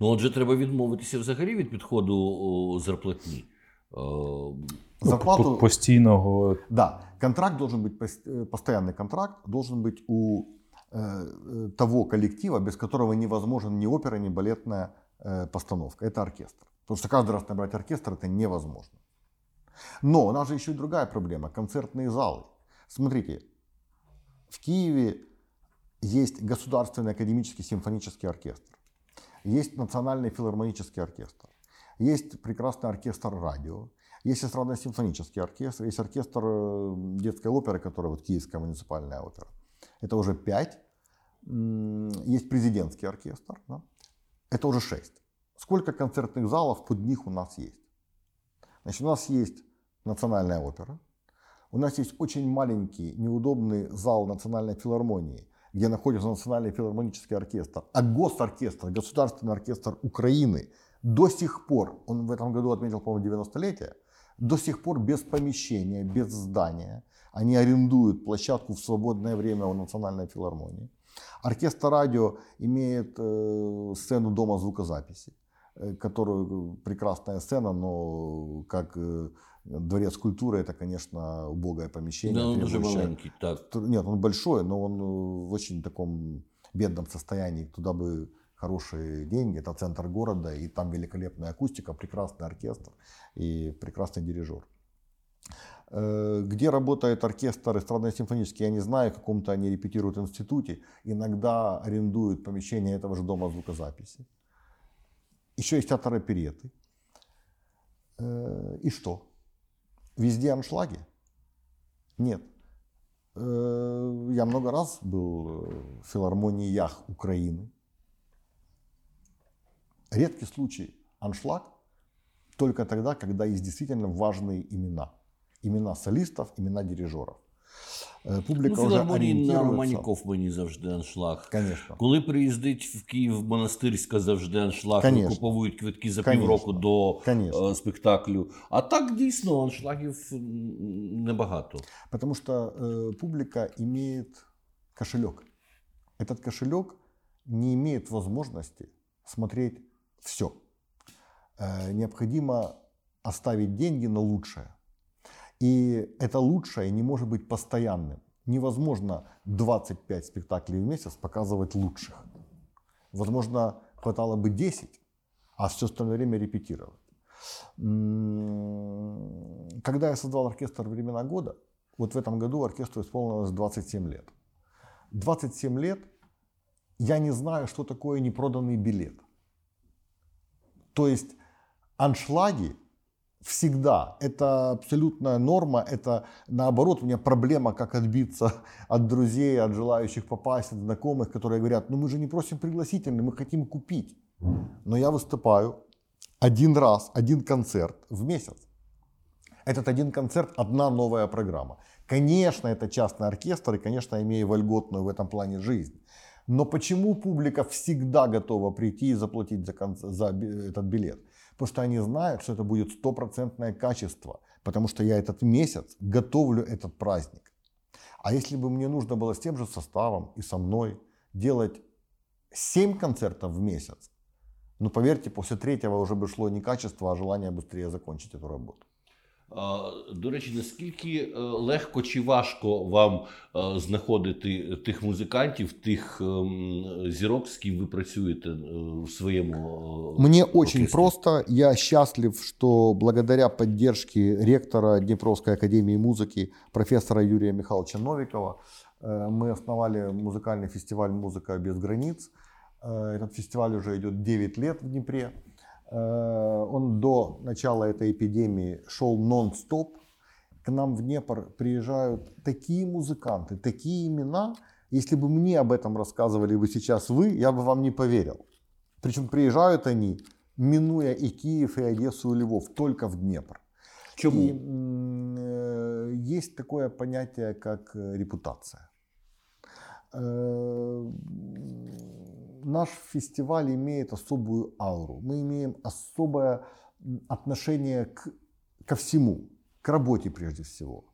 Ну, отже, треба відмовитися взагалі від підходу зарплатні. Зарплату постійного. Да, контракт должен быть э, постоянный контракт, должен быть у Э, того коллектива, без которого невозможен ни опера, ни балетная э, постановка. Это оркестр. Потому что каждый раз набрать оркестр это невозможно. Но у нас же еще и другая проблема. Концертные залы. Смотрите, в Киеве есть Государственный академический симфонический оркестр. Есть Национальный филармонический оркестр. Есть прекрасный оркестр радио. Есть эстрадно-симфонический оркестр. Есть оркестр э, детской оперы, которая вот Киевская муниципальная опера. Это уже 5. Есть президентский оркестр. Да? Это уже 6. Сколько концертных залов под них у нас есть? Значит, у нас есть национальная опера. У нас есть очень маленький, неудобный зал национальной филармонии, где находится Национальный филармонический оркестр, а госоркестр, государственный оркестр Украины до сих пор, он в этом году отметил, по-моему, 90-летие, до сих пор без помещения, без здания. Они арендуют площадку в свободное время у Национальной филармонии. Оркестр радио имеет э, сцену дома звукозаписи, э, которую прекрасная сцена, но как э, дворец культуры это, конечно, убогое помещение. Да, он дуже маленький, так. Нет, он большой, но он в очень таком бедном состоянии. Туда бы хорошие деньги, это центр города, и там великолепная акустика, прекрасный оркестр и прекрасный дирижер. Э, где работает оркестр эстрадно-симфонический, я не знаю, в каком-то они репетируют институте. Иногда арендуют помещение этого же дома звукозаписи. Еще есть театр опереты. Э, и что? Везде аншлаги? Нет. Э, я много раз был в филармониях Украины. Редкий случай аншлаг только тогда, когда есть действительно важные имена – имена солистов, имена дирижерів. Э, публіка ну, вже орієнтується. на Романі Кофмані завжди аншлаг. Конечно. Коли приїздить в Київ монастирська завжди аншлаг, Конечно. купують квитки за Конечно. півроку до Конечно. спектаклю. А так дійсно аншлагів небагато. Потому что э, публика имеет кошелек. Этот кошелек не имеет возможности смотреть все. Э, необходимо оставить деньги на лучшее. И это лучшее не может быть постоянным. Невозможно 25 спектаклей в месяц показывать лучших. Возможно, хватало бы 10, а все остальное время репетировать. Когда я создал оркестр «Времена года», вот в этом году оркестру исполнилось 27 лет. 27 лет я не знаю, что такое непроданный билет. То есть аншлаги всегда. Это абсолютная норма. Это наоборот, у меня проблема, как отбиться от друзей, от желающих попасть, от знакомых, которые говорят, ну мы же не просим пригласительный, мы хотим купить. Но я выступаю один раз, один концерт в месяц. Этот один концерт – одна новая программа. Конечно, это частный оркестр, и, конечно, имею вольготную в этом плане жизнь. Но почему публика всегда готова прийти и заплатить за, концерт, за этот билет? Потому что они знают, что это будет стопроцентное качество, потому что я этот месяц готовлю этот праздник. А если бы мне нужно было с тем же составом и со мной делать 7 концертов в месяц, ну поверьте, после третьего уже бы шло не качество, а желание быстрее закончить эту работу. До речі, наскільки е, легко чи важко вам е, знаходити тих музикантів, тих ем, зірок, з ким ви працюєте е, в своєму Мне очень просто. Я счастлив, что благодаря поддержке ректора Днепровской академии музыки, профессора Юрия Михайловича Новикова, мы основали музыкальный фестиваль «Музыка без границ». Этот фестиваль уже идет 9 лет в Днепре. Э, он до начала этой эпидемии шел нон-стоп. К нам в Днепр приезжают такие музыканты, такие имена. Если бы мне об этом рассказывали бы сейчас вы, я бы вам не поверил. Причем приезжают они, минуя и Киев, и Одессу, и Львов, только в Днепр. Чему? И, э, есть такое понятие, как э, репутация. Э, наш фестиваль имеет особую ауру. Мы имеем особое отношение к, ко всему, к работе прежде всего.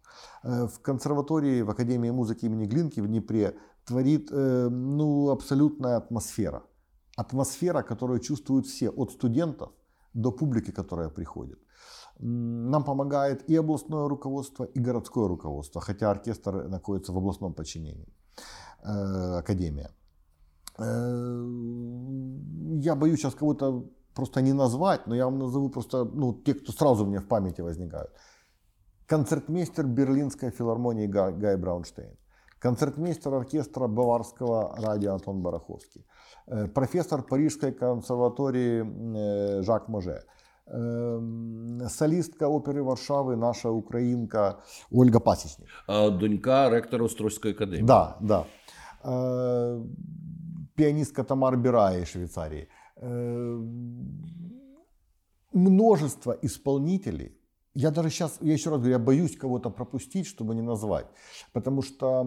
Э, в консерватории, в Академии музыки имени Глинки в Днепре творит э, ну, абсолютная атмосфера. Атмосфера, которую чувствуют все, от студентов до публики, которая приходит. Нам помогает и областное руководство, и городское руководство, хотя оркестр находится в областном подчинении, э, академия. Э, я боюсь сейчас кого-то просто не назвать, но я вам назову просто ну, те, кто сразу у меня в памяти возникают. Концертмейстер Берлинской филармонии Гай, Гай Браунштейн. Концертмейстер оркестра Баварского радио Антон Бараховский. Э, профессор Парижской консерватории э, Жак Може. Солістка опери Варшави, наша українка Ольга Пасічник. Донька ректора Острозької академії. Да, да пианистка Тамар Бирая из Швейцарии. Э, множество исполнителей, я даже сейчас, я еще раз говорю, я боюсь кого-то пропустить, чтобы не назвать. Потому что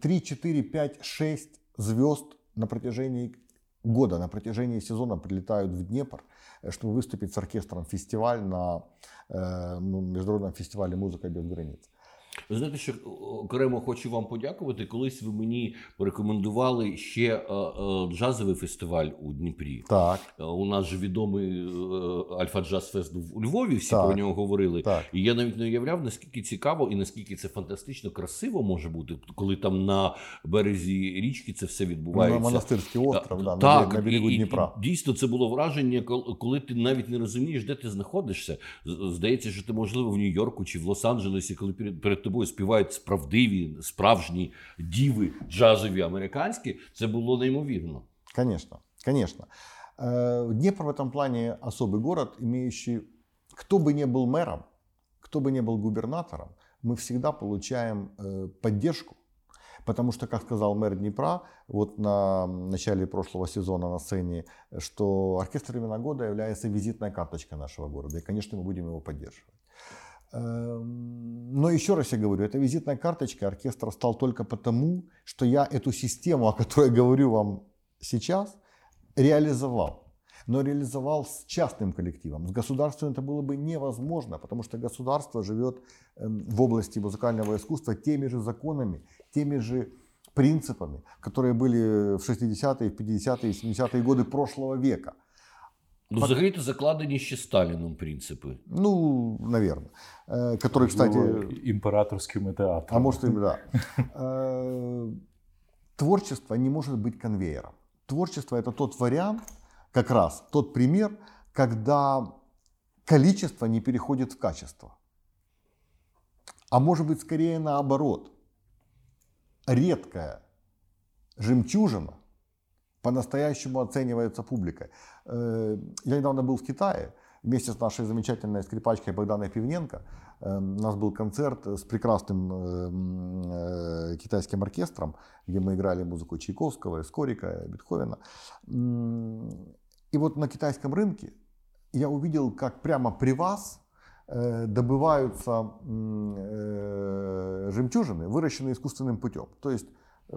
3, 4, 5, 6 звезд на протяжении года, на протяжении сезона прилетают в Днепр, э, чтобы выступить с оркестром фестиваль на э, ну, Международном фестивале «Музыка без границ». Ви знаєте, що окремо хочу вам подякувати. Колись ви мені порекомендували ще е, е, джазовий фестиваль у Дніпрі. Так. Е, у нас же відомий Альфа Джаз Фест у Львові, всі так. про нього говорили. Так. І я навіть не уявляв, наскільки цікаво і наскільки це фантастично красиво може бути, коли там на березі річки це все відбувається. На монастирський остров, да, так, на берегу Дніпра. І, дійсно, це було враження, коли ти навіть не розумієш, де ти знаходишся. Здається, що ти можливо в Нью-Йорку чи в Лос-Анджелесі, коли перед тобою співають справдиві, справжні діви джазові американські, це було неймовірно. Конечно, конечно. Э, Днепр в этом плане особый город, имеющий, кто бы ни был мэром, кто бы ни был губернатором, мы всегда получаем э, поддержку. Потому что, как сказал мэр Днепра, вот на начале прошлого сезона на сцене, что оркестр именно года является визитной карточкой нашего города. И, конечно, мы будем его поддерживать. Эм, но еще раз я говорю, эта визитная карточка оркестра стал только потому, что я эту систему, о которой я говорю вам сейчас, реализовал. Но реализовал с частным коллективом. С государством это было бы невозможно, потому что государство живет эм, в области музыкального искусства теми же законами, теми же принципами, которые были в 60-е, 50-е, 70-е годы прошлого века. Ну, взагалі-то закладені ще Сталіном принципи. Ну, наверное. Э, который, кстати... Императорским театром. А может, и да. Э, творчество не может быть конвейером. Творчество это тот вариант, как раз тот пример, когда количество не переходит в качество. А может быть, скорее наоборот. Редкая жемчужина по-настоящему оценивается публикой. Э, я недавно был в Китае вместе с нашей замечательной скрипачкой Богданой Пивненко. Э, у нас был концерт с прекрасным э, китайским оркестром, где мы играли музыку Чайковского, Скорика, Бетховена. И вот на китайском рынке я увидел, как прямо при вас добываются жемчужины, выращенные искусственным путем. То есть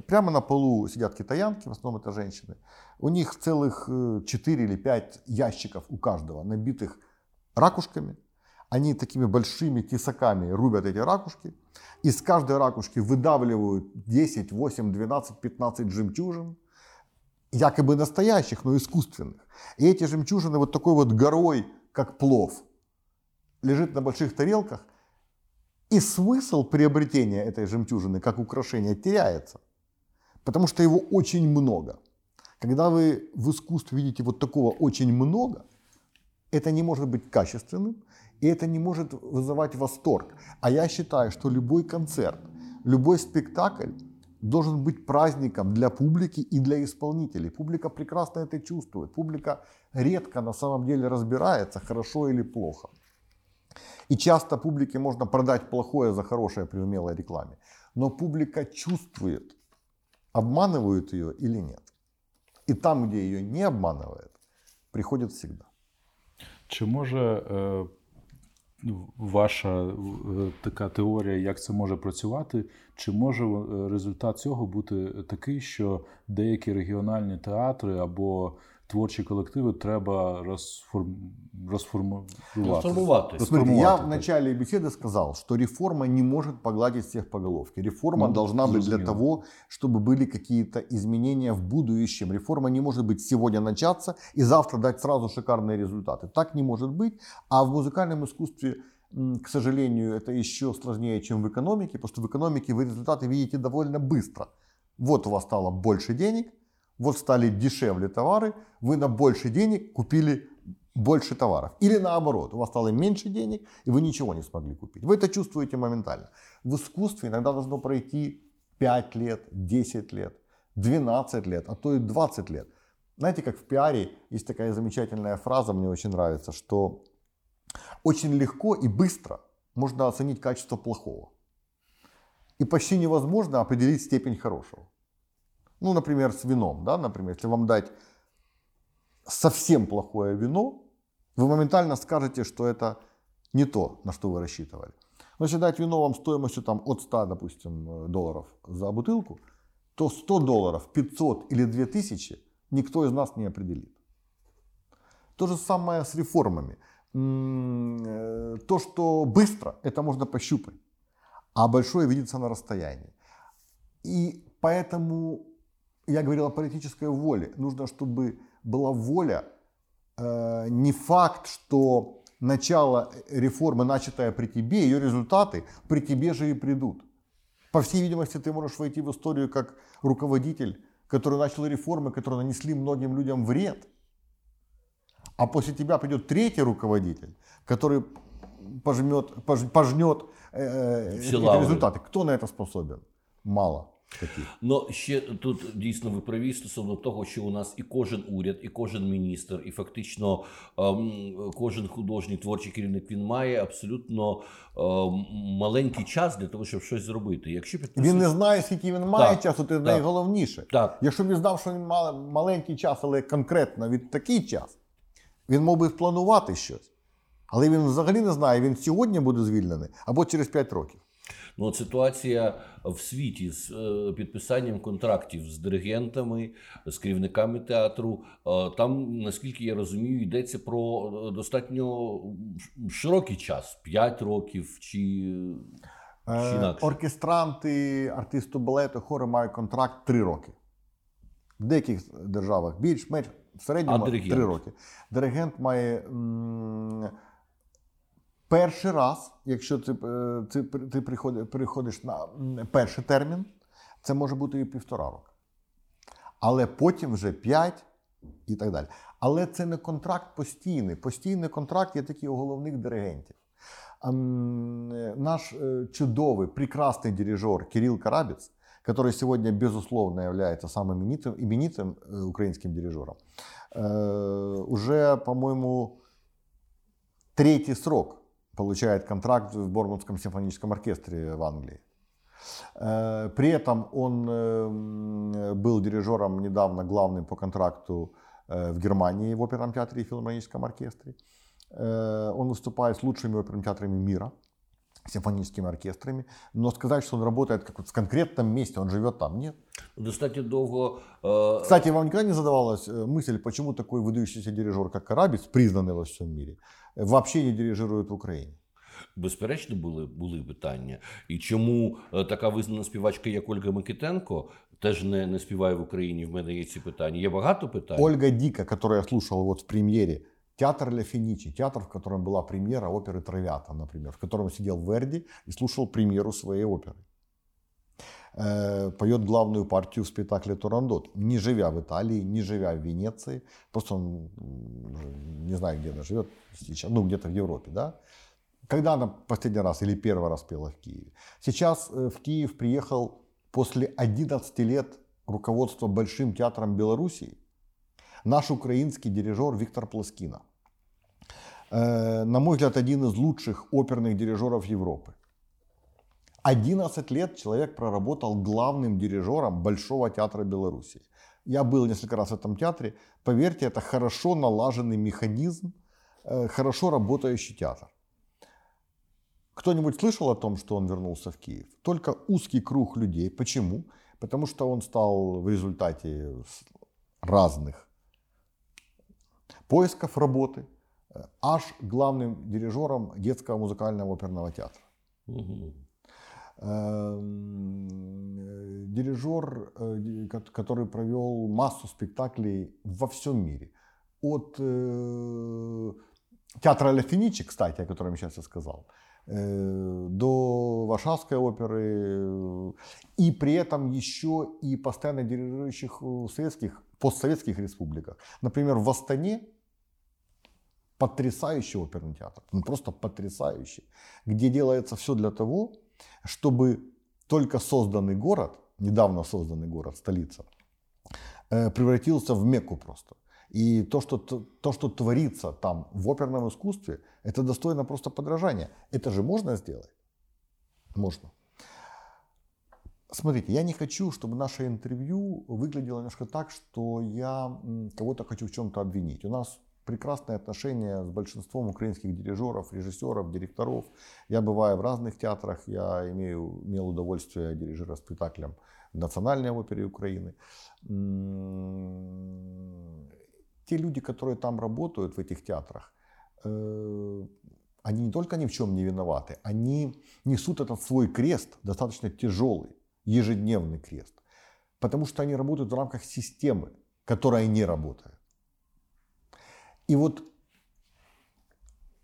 Прямо на полу сидят китаянки, в основном это женщины. У них целых 4 э, или 5 ящиков у каждого, набитых ракушками. Они такими большими тесаками рубят эти ракушки. Из каждой ракушки выдавливают 10, 8, 12, 15 жемчужин. Якобы настоящих, но искусственных. И эти жемчужины вот такой вот горой, как плов, лежит на больших тарелках. И смысл приобретения этой жемчужины как украшения теряется. Потому что его очень много. Когда вы в искусстве видите вот такого очень много, это не может быть качественным, и это не может вызывать восторг. А я считаю, что любой концерт, любой спектакль должен быть праздником для публики и для исполнителей. Публика прекрасно это чувствует. Публика редко на самом деле разбирается, хорошо или плохо. И часто публике можно продать плохое за хорошее при умелой рекламе. Но публика чувствует, обманывают ее или нет. И там, где ее не обманывает, приходит всегда. Чи може е, ваша е, така теорія, як це може працювати? Чи може е, результат цього бути такий, що деякі регіональні театри або творчі коллективы треба расформ... расформировать. Расформувати. Смотрите, я в начале беседы сказал, что реформа не может погладить всех по головке. Реформа ну, должна быть для того, чтобы были какие-то изменения в будущем. Реформа не может быть сегодня начаться и завтра дать сразу шикарные результаты. Так не может быть. А в музыкальном искусстве к сожалению, это еще сложнее, чем в экономике, потому что в экономике вы результаты видите довольно быстро. Вот у вас стало больше денег, вот стали дешевле товары, вы на больше денег купили больше товаров. Или наоборот, у вас стало меньше денег, и вы ничего не смогли купить. Вы это чувствуете моментально. В искусстве иногда должно пройти 5 лет, 10 лет, 12 лет, а то и 20 лет. Знаете, как в пиаре есть такая замечательная фраза, мне очень нравится, что очень легко и быстро можно оценить качество плохого. И почти невозможно определить степень хорошего. Ну, например, с вином, да, например, если вам дать совсем плохое вино, вы моментально скажете, что это не то, на что вы рассчитывали. Но если дать вино вам стоимостью там, от 100, допустим, долларов за бутылку, то 100 долларов, 500 или 2000 никто из нас не определит. То же самое с реформами. Э, то, что быстро, это можно пощупать, а большое видится на расстоянии. И поэтому я говорил о политической воле. Нужно, чтобы была воля, э, не факт, что начало реформы, начатое при тебе, ее результаты при тебе же и придут. По всей видимости, ты можешь войти в историю как руководитель, который начал реформы, которые нанесли многим людям вред. А после тебя придет третий руководитель, который пожмет, пож, пожнет э, эти результаты. Кто на это способен? Мало. Ну ще тут дійсно ви праві стосовно того, що у нас і кожен уряд, і кожен міністр, і фактично ем, кожен художній творчий керівник він має абсолютно ем, маленький час для того, щоб щось зробити. Якщо підписує... він не знає, скільки він має так, часу, це найголовніше. Так. Якщо б він знав, що він має маленький час, але конкретно від такий час, він мог би планувати щось. Але він взагалі не знає, він сьогодні буде звільнений або через 5 років. Ну, от ситуація в світі з е, підписанням контрактів з диригентами, з керівниками театру. Е, там, наскільки я розумію, йдеться про е, достатньо широкий час 5 років чи. Оркестранти, артисти балету, хори мають контракт 3 роки. В деяких державах більш-менш в середньому 3 роки. Диригент має. М- Перший раз, якщо ти е, ти, ти приходиш на перший термін, це може бути і півтора року. Але потім вже п'ять і так далі. Але це не контракт постійний. Постійний контракт є такий у головних диригентів. Наш е, чудовий, прекрасний дирижер Кирилл Карабец, который сегодня, безусловно, является самым именитым, именитым э, украинским дирижером, э, уже, по-моему, третий срок получает контракт в Бормутском симфоническом оркестре в Англии. Э, при этом он э, был дирижером недавно главным по контракту э, в Германии в оперном театре и филармоническом оркестре. Он выступает с лучшими оперными театрами мира, симфоническими оркестрами. Но сказать, что он работает как в конкретном месте, он живет там, нет. Достаточно долго... Э... Кстати, вам никогда не задавалась мысль, почему такой выдающийся дирижер, как Карабец, признанный во всем мире, вообще не дирижирують в Україні? Безперечно, були були питання. І чому е, така визнана співачка, як Ольга Микитенко, теж не не співає в Україні? В мене є ці питання. Є багато питань. Ольга Дика, яку я слушал вот в прем'єрі. Театр Ля Финичи, театр, в котором была премьера оперы «Травята», например, в котором сидел Верди и слушал премьеру своей оперы. Э, поет главную партию в спектакле «Турандот», не живя в Италии, не живя в Венеции, просто он не знаю, где она живет сейчас, ну где-то в Европе, да. Когда она последний раз или первый раз пела в Киеве? Сейчас э, в Киев приехал после 11 лет руководства Большим театром Белоруссии наш украинский дирижер Виктор Плоскина. Э, на мой взгляд, один из лучших оперных дирижеров Европы. 11 лет человек проработал главным дирижером Большого театра Беларуси. Я был несколько раз в этом театре. Поверьте, это хорошо налаженный механизм, э, хорошо работающий театр. Кто-нибудь слышал о том, что он вернулся в Киев? Только узкий круг людей. Почему? Потому что он стал в результате разных поисков работы аж главным дирижером детского музыкального оперного театра. Угу. Эм, э, дирижер, э, который провел массу спектаклей во всем мире. От э, театра Ля Финичи, кстати, о котором я сейчас и сказал, до Варшавской оперы, и при этом еще и постоянно дирижирующих в советских, постсоветских республиках. Например, в Астане потрясающий оперный театр, ну просто потрясающий, где делается все для того, чтобы только созданный город, недавно созданный город, столица, э, превратился в Мекку просто. И то что, то, что творится там в оперном искусстве, это достойно просто подражания. Это же можно сделать? Можно. Смотрите, я не хочу, чтобы наше интервью выглядело немножко так, что я кого-то хочу в чем-то обвинить. У нас прекрасные отношения с большинством украинских дирижеров, режиссеров, директоров. Я бываю в разных театрах, я имею, имел удовольствие дирижера спектаклем в Национальной опере Украины. Те люди, которые там работают в этих театрах, э, они не только ни в чем не виноваты, они несут этот свой крест, достаточно тяжелый, ежедневный крест, потому что они работают в рамках системы, которая не работает. И вот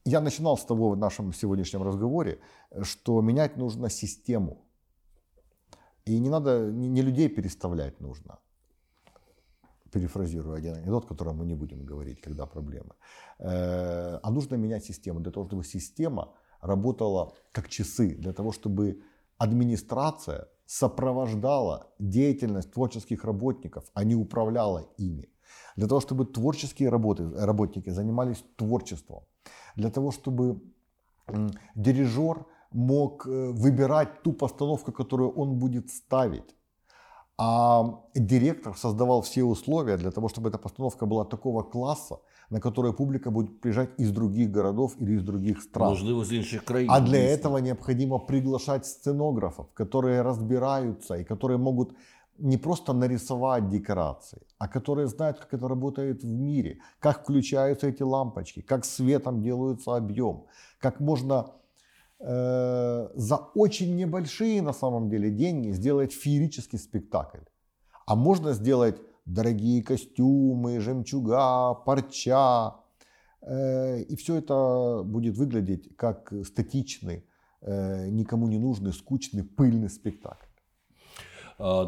я начинал с того в нашем сегодняшнем разговоре, что менять нужно систему. И не надо, не людей переставлять нужно. Перефразирую один анекдот, который мы не будем говорить, когда проблемы. Э, а нужно менять систему для того, чтобы система работала как часы, для того, чтобы администрация сопровождала деятельность творческих работников, а не управляла ими. Для того, чтобы творческие работы, работники занимались творчеством. Для того, чтобы дирижер мог э, выбирать ту постановку, которую он будет ставить. А директор создавал все условия для того, чтобы эта постановка была такого класса, на которую публика будет приезжать из других городов или из других стран. Можливо, з інших країн. А для этого необходимо приглашать сценографов, которые разбираются и которые могут не просто нарисовать декорации, а которые знают, как это работает в мире, как включаются эти лампочки, как светом делается объем, как можно э, за очень небольшие на самом деле деньги сделать феерический спектакль. А можно сделать дорогие костюмы, жемчуга, парча. Э, и все это будет выглядеть как статичный, э, никому не нужный, скучный, пыльный спектакль.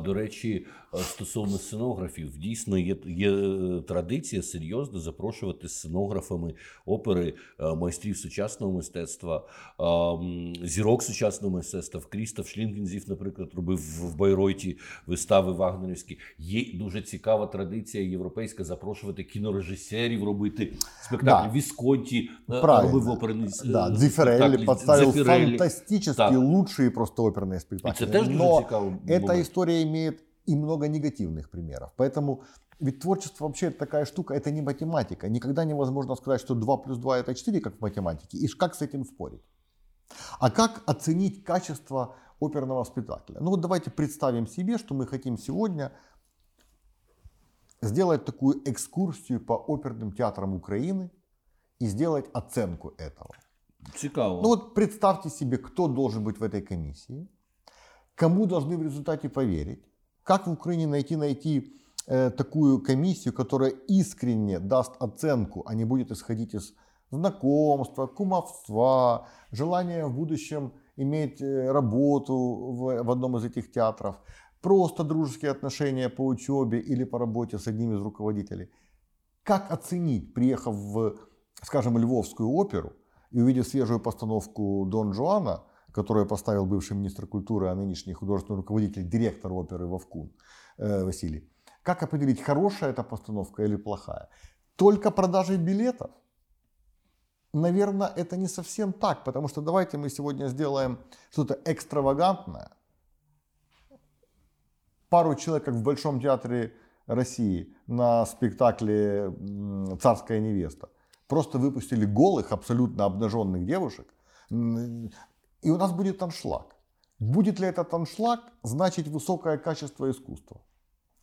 До речі, стосовно сценографів, дійсно є є е, традиція серйозно запрошувати сценографами опери е, майстрів сучасного мистецтва, зірок сучасного мистецтва. Крістоф Шлінгензів, наприклад, робив в Байройті вистави Вагнерівські. Є дуже цікава традиція європейська запрошувати кінорежисерів робити спектаклі. Да. Вісконті е, Правильно. робив оперний да. Дзефіреллі поставив фантастически лучшие просто оперные спектаклі. І це теж дуже цікаво. История имеет и много негативных примеров. Поэтому ведь творчество вообще такая штука, это не математика. Никогда невозможно сказать, что 2 плюс 2 это 4, как в математике. И как с этим спорить? А как оценить качество оперного спектакля? Ну вот давайте представим себе, что мы хотим сегодня сделать такую экскурсию по оперным театрам Украины и сделать оценку этого. Цікаво. Ну вот представьте себе, кто должен быть в этой комиссии, кому должны в результате поверить, как в Украине найти, найти э, такую комиссию, которая искренне даст оценку, а не будет исходить из знакомства, кумовства, желания в будущем иметь э, работу в, в одном из этих театров, просто дружеские отношения по учебе или по работе с одним из руководителей. Как оценить, приехав в, скажем, Львовскую оперу и увидев свежую постановку Дон Жуана – которое поставил бывший министр культуры, а нынешний художественный руководитель, директор оперы Вовкун э, Василий. Как определить, хорошая эта постановка или плохая? Только продажей билетов? Наверное, это не совсем так, потому что давайте мы сегодня сделаем что-то экстравагантное. Пару человек, как в Большом театре России на спектакле «Царская невеста», просто выпустили голых, абсолютно обнаженных девушек, и у нас будет аншлаг. Будет ли этот аншлаг значить высокое качество искусства?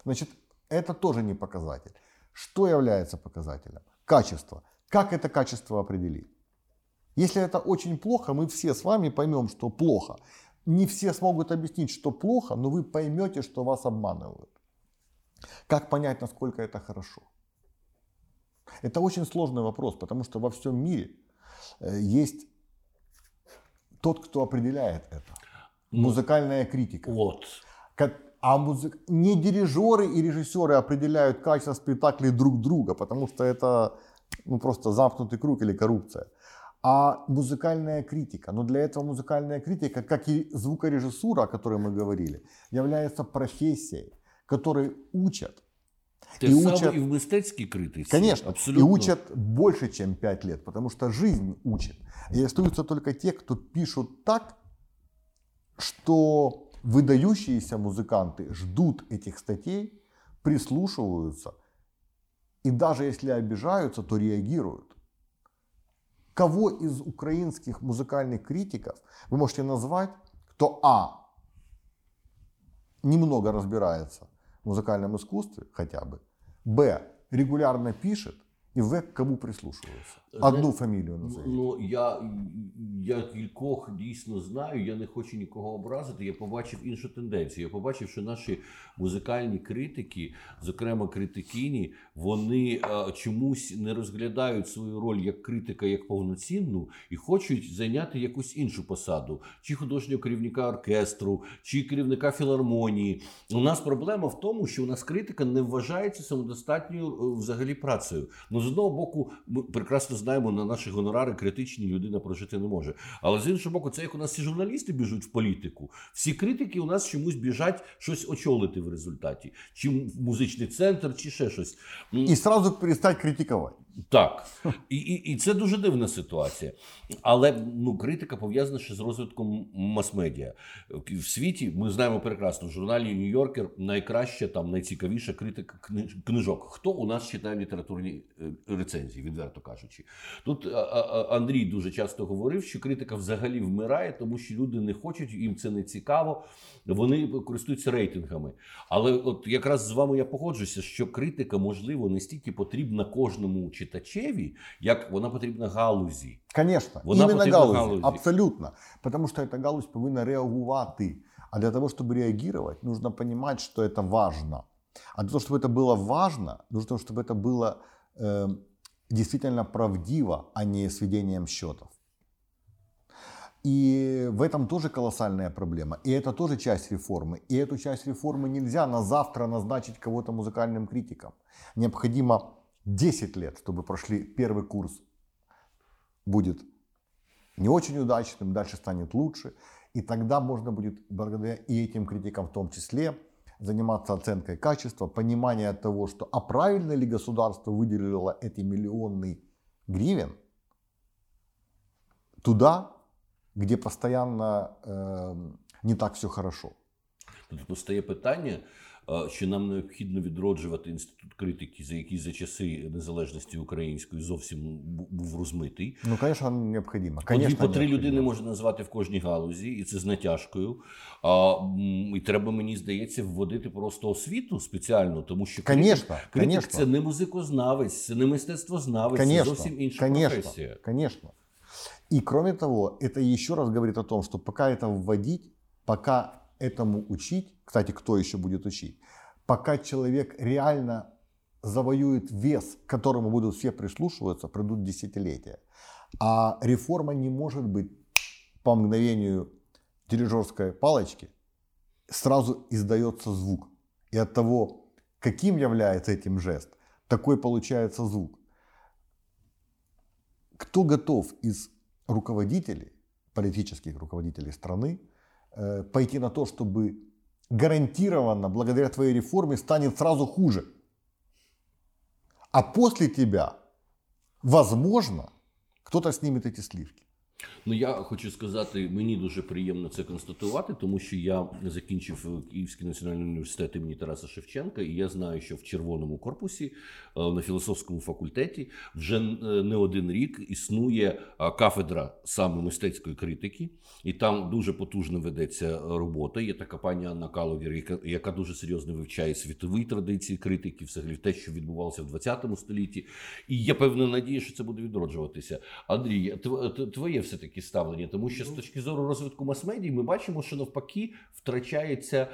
Значит, это тоже не показатель. Что является показателем? Качество. Как это качество определить? Если это очень плохо, мы все с вами поймем, что плохо. Не все смогут объяснить, что плохо, но вы поймете, что вас обманывают. Как понять, насколько это хорошо? Это очень сложный вопрос, потому что во всем мире э, есть тот, кто определяет это. Ну, Музыкальная критика. Вот. Как, а музык... не дирижеры и режиссеры определяют качество спектаклей друг друга, потому что это ну, просто замкнутый круг или коррупция. А музыкальная критика. Но для этого музыкальная критика, как и звукорежиссура, о которой мы говорили, является профессией, которой учат. Те и учат... и в мистецкій критиці. Конечно. Абсолютно. И учат больше, чем 5 лет, потому что жизнь учит. И остаются только те, кто пишут так, что выдающиеся музыканты ждут этих статей, прислушиваются И даже если обижаются, то реагируют. Кого из украинских музыкальных критиков вы можете назвать, кто А. немного разбирается музыкальном искусстве хотя бы, Б. регулярно пишет, і ви кому прислушуєтеся? Одну фамілію назовіть. Ну я я кількох дійсно знаю. Я не хочу нікого образити. Я побачив іншу тенденцію. Я побачив, що наші музикальні критики, зокрема критикині, вони а, чомусь не розглядають свою роль як критика, як повноцінну, і хочуть зайняти якусь іншу посаду, чи художнього керівника оркестру, чи керівника філармонії. У нас проблема в тому, що у нас критика не вважається самодостатньою е, взагалі працею. Ну з одного боку, ми прекрасно знаємо, на наші гонорари критичні людина прожити не може. Але з іншого боку, це як у нас всі журналісти біжуть в політику. Всі критики у нас чомусь біжать щось очолити в результаті, чи музичний центр, чи ще щось. І сразу перестать критикувати. Так, і і, і це дуже дивна ситуація. Але ну, критика пов'язана ще з розвитком мас-медіа. В світі ми знаємо прекрасно, в журналі Нью-Йоркер найкраща, там найцікавіша критика книжок. Хто у нас читає літературні е, рецензії, відверто кажучи. Тут Андрій дуже часто говорив, що критика взагалі вмирає, тому що люди не хочуть, їм це не цікаво, вони користуються рейтингами. Але от якраз з вами я погоджуся, що критика, можливо, не стільки потрібна кожному читачеві, як вона потрібна галузі. Конечно, вона именно галузі. галузі. Абсолютно. Потому что эта галузь повинна реагувати. А для того, чтобы реагировать, нужно понимать, что это важно. А для того, чтобы это было важно, нужно, чтобы это было э, действительно правдиво, а не сведением счетов. И в этом тоже колоссальная проблема. И это тоже часть реформы. И эту часть реформы нельзя на завтра назначить кого-то музыкальным критиком. Необходимо 10 лет, чтобы прошли первый курс, будет не очень удачным, дальше станет лучше. И тогда можно будет, благодаря и этим критикам в том числе, заниматься оценкой качества, понимания того, что а правильно ли государство выделило эти миллионный гривен туда, где постоянно э, не так все хорошо. Тут постає питання, що нам необхідно відроджувати інститут критики, за який за часи незалежності української зовсім був розмитий. Ну, звісно, необхідно. По дві по три людини можна назвати в кожній галузі, і це з натяжкою. А, І треба, мені здається, вводити просто освіту спеціально, тому що критик, критик конечно. це не музикознавець, це не мистецтвознавець, конечно, це зовсім інша конечно, професія. Конечно. И кроме того, это еще раз говорит о том, что пока это вводить, пока этому учить, кстати, кто еще будет учить, пока человек реально завоюет вес, к которому будут все прислушиваться, пройдут десятилетия. А реформа не может быть по мгновению дирижерской палочки, сразу издается звук. И от того, каким является этим жест, такой получается звук. Кто готов из руководителей, политических руководителей страны, пойти на то, чтобы гарантированно благодаря твоей реформе станет сразу хуже. А после тебя, возможно, кто-то снимет эти сливки. Ну я хочу сказати, мені дуже приємно це констатувати, тому що я закінчив Київський національний університет імені Тараса Шевченка, і я знаю, що в червоному корпусі е, на філософському факультеті вже е, не один рік існує е, кафедра саме мистецької критики, і там дуже потужно ведеться робота. Є така пані Анна Каловір, яка, дуже серйозно вивчає світові традиції критики, взагалі те, що відбувалося в 20 столітті. І я певна надія, що це буде відроджуватися. Андрій, твоє все таки ставлення, тому що з точки зору розвитку мас-медій ми бачимо, що навпаки втрачається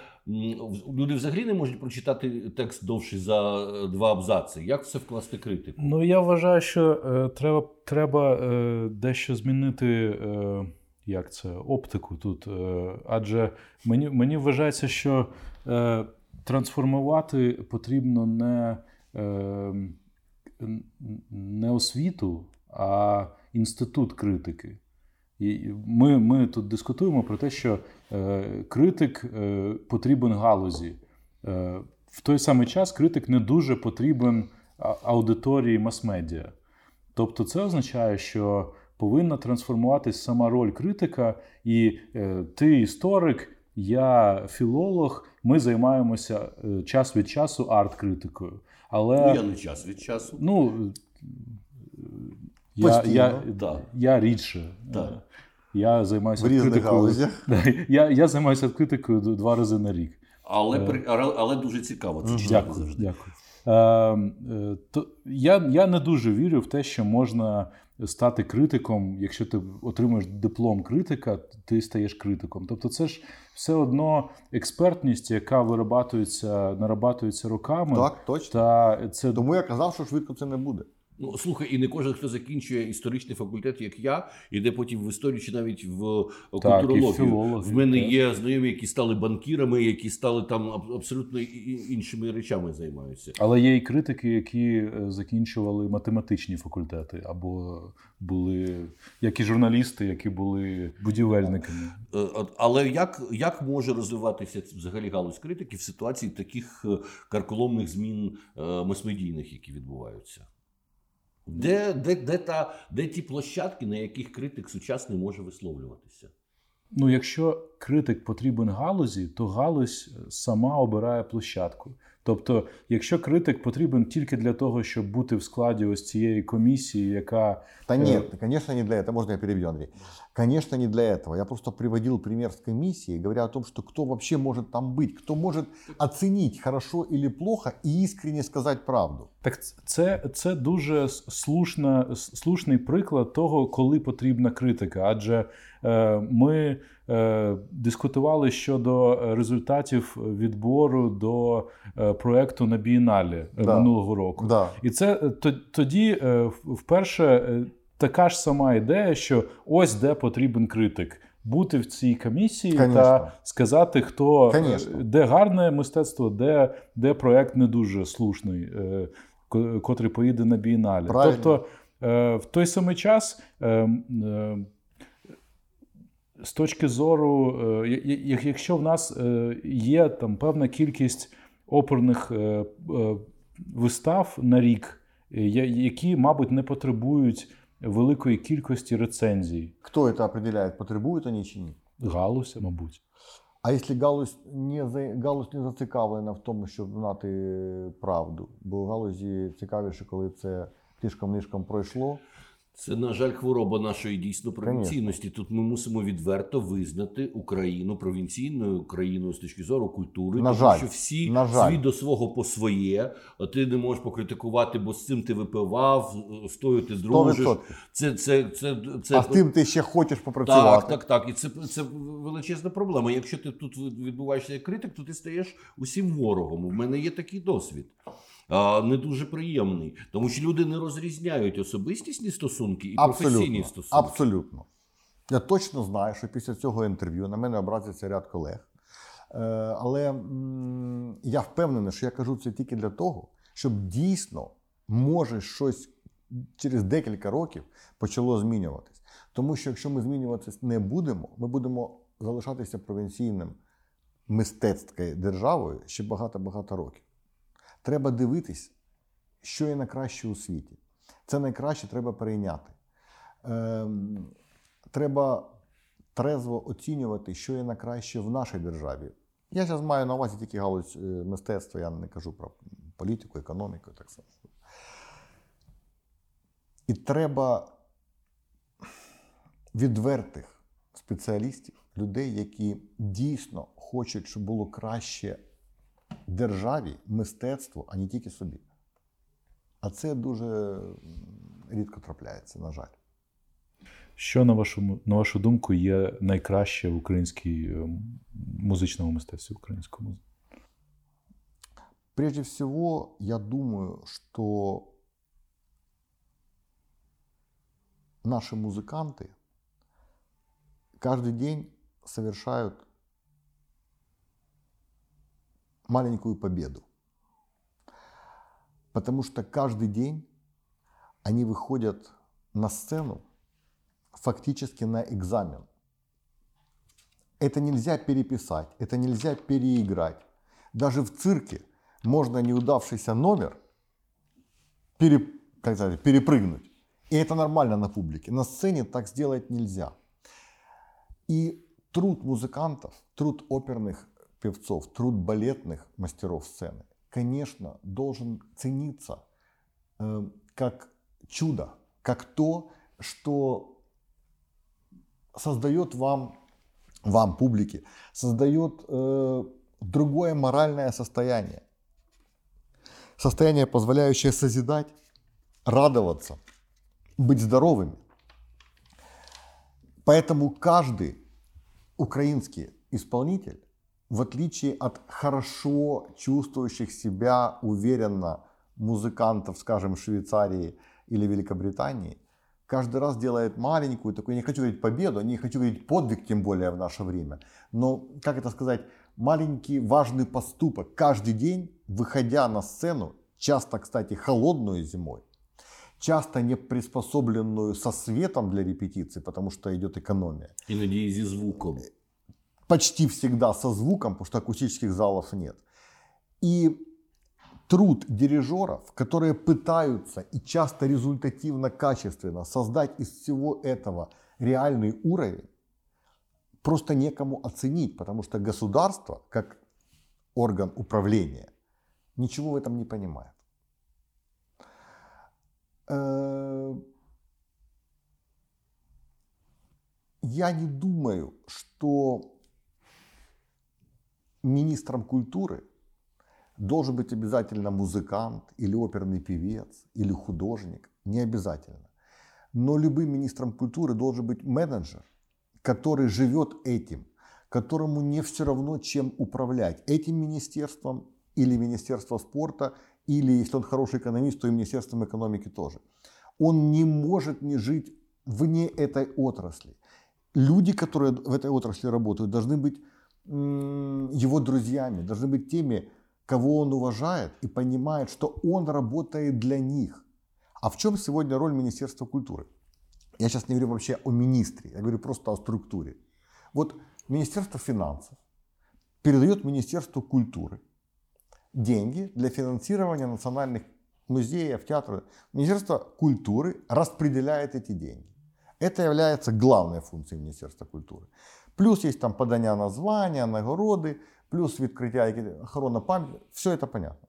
люди взагалі не можуть прочитати текст довший за е, два абзаци. Як це вкласти критику? Ну я вважаю, що е, треба треба е, дещо змінити. Е, як це оптику тут? Е, адже мені мені вважається, що е, трансформувати потрібно не, не освіту, а інститут критики. І Ми ми тут дискутуємо про те, що е, критик е, потрібен галузі. Е, В той самий час критик не дуже потрібен аудиторії мас-медіа. Тобто, це означає, що повинна трансформуватись сама роль критика, і е, ти історик, я філолог, ми займаємося е, час від часу арт-критикою. Але Ну, я не час від часу. ну, я, я, Да. я рідше. Так. Я займаюся В різних критикою. галузях. Я, я займаюся критикою два рази на рік. Але, при- але, але дуже цікаво. Це читати Дякую. завжди. дякую. Е, е, то я, я не дуже вірю в те, що можна стати критиком. Якщо ти отримуєш диплом критика, ти стаєш критиком. Тобто, це ж все одно експертність, яка вирабатується, нарабатується роками. Так, точно. Та це Тому я казав, що швидко це не буде. Ну, слухай, і не кожен, хто закінчує історичний факультет, як я, іде потім в історію чи навіть в Так, і культурологію. в мене є знайомі, які стали банкірами, які стали там аб- абсолютно іншими речами займаються. Але є і критики, які е, закінчували математичні факультети, або були як і журналісти, які були будівельниками. Е, Але як, як може розвиватися взагалі галузь критики в ситуації таких е, карколомних змін е, мас-медійних, які відбуваються? Де, де, де, та, де ті площадки, на яких критик сучасний може висловлюватися? Ну, якщо критик потрібен галузі, то галузь сама обирає площадку. Тобто, якщо критик потрібен тільки для того, щоб бути в складі ось цієї комісії, яка Да Э, нет, конечно, не для этого. Можно я перебью, Андрей? Конечно, не для этого. Я просто приводил пример с комиссией, говоря о том, что кто вообще может там быть, кто может оценить хорошо или плохо и искренне сказать правду. Так це, це дуже с- слушна, с- слушний приклад того, коли потрібна критика. Адже е, ми е, Дискутували щодо результатів відбору до е, проекту на бієналі е, Да. минулого року. Да. І це е, тоді е, вперше е, така ж сама ідея, що ось де потрібен критик. Бути в цій комісії Конечно. та сказати, хто е, Конечно. де гарне мистецтво, де, де проект не дуже слушний, е, котрий поїде на бієнале. Правильно. Тобто е, в той самий час. З точки зору, е, якщо в нас е, є там певна кількість оперних е, вистав на рік, які, мабуть, не потребують великої кількості рецензій, Кто это определяет, потребуют они чи ні? галуся, мабуть. А якщо галузь не, за- галузь не зацікавлена в тому, щоб знати правду, бо галузі цікавіше, коли це тишком-нишком пройшло. Це, на жаль, хвороба нашої дійсно провінційності. Тут ми мусимо відверто визнати Україну провінційною країною з точки зору культури, На тому жаль. що всі На жаль. свій до свого по своє. а Ти не можеш покритикувати, бо з цим ти випивав, з тою ти дружиш. 100%. Це, це, це, це, А з тим ти ще хочеш попрацювати. Так, так, так. І це, це величезна проблема. Якщо ти тут відбуваєшся як критик, то ти стаєш усім ворогом. У мене є такий досвід. Не дуже приємний, тому що люди не розрізняють особистісні стосунки і професійні стосунки. Абсолютно. Я точно знаю, що після цього інтерв'ю на мене образиться ряд колег. Е, Але я впевнений, що я кажу це тільки для того, щоб дійсно може щось через декілька років почало змінюватись. Тому що якщо ми змінюватися не будемо, ми будемо залишатися провінційним мистецькою державою ще багато-багато років. Треба дивитись, що є найкраще у світі. Це найкраще треба перейняти. Ем, треба трезво оцінювати, що є найкраще в нашій державі. Я зараз маю на увазі тільки галузь е, мистецтва, я не кажу про політику, економіку так само. І треба відвертих спеціалістів, людей, які дійсно хочуть, щоб було краще державі, мистецтву, а не тільки собі. А це дуже м, рідко трапляється, на жаль. Що, на вашу, на вашу думку, є найкраще в українській е, музичному мистецтві українському? Прежде всего, я думаю, что наши музыканты каждый день совершают маленькую победу. Потому что каждый день они выходят на сцену фактически на экзамен. Это нельзя переписать, это нельзя переиграть. Даже в цирке можно неудавшийся номер пере, как сказать, перепрыгнуть. И это нормально на публике. На сцене так сделать нельзя. И труд музыкантов, труд оперных певцов, труд балетных мастеров сцены, конечно, должен цениться э, как чудо, как то, что создает вам, вам, публике, создает э, другое моральное состояние. Состояние, позволяющее созидать, радоваться, быть здоровыми. Поэтому каждый украинский исполнитель, в отличие от хорошо чувствующих себя уверенно музыкантов, скажем, Швейцарии или Великобритании, каждый раз делает маленькую, такую, я не хочу говорить победу, не хочу говорить подвиг, тем более в наше время, но, как это сказать, маленький важный поступок каждый день, выходя на сцену, часто, кстати, холодную зимой, часто не приспособленную со светом для репетиции, потому что идет экономия. Іноді зі звуком. Почти всегда со звуком, потому что акустических залов нет. И труд дирижеров, которые пытаются и часто результативно, качественно создать из всего этого реальный уровень, просто некому оценить, потому что государство, как орган управления, ничего в этом не понимает. Э, я не думаю, что министром культуры должен быть обязательно музыкант или оперный певец или художник. Не обязательно. Но любым министром культуры должен быть менеджер, который живет этим, которому не все равно, чем управлять этим министерством или Министерство спорта, или, если он хороший экономист, то и Министерством экономики тоже. Он не может не жить вне этой отрасли. Люди, которые в этой отрасли работают, должны быть его друзьями, должны быть теми, кого он уважает и понимает, что он работает для них. А в чем сегодня роль Министерства культуры? Я сейчас не говорю вообще о министре, я говорю просто о структуре. Вот Министерство финансов передает Министерству культуры деньги для финансирования национальных музеев, театров. Министерство культуры распределяет эти деньги. Это является главной функцией Министерства культуры. Плюс есть там подання названия, нагороды, плюс відкриття охорона пам'яті. Все это понятно.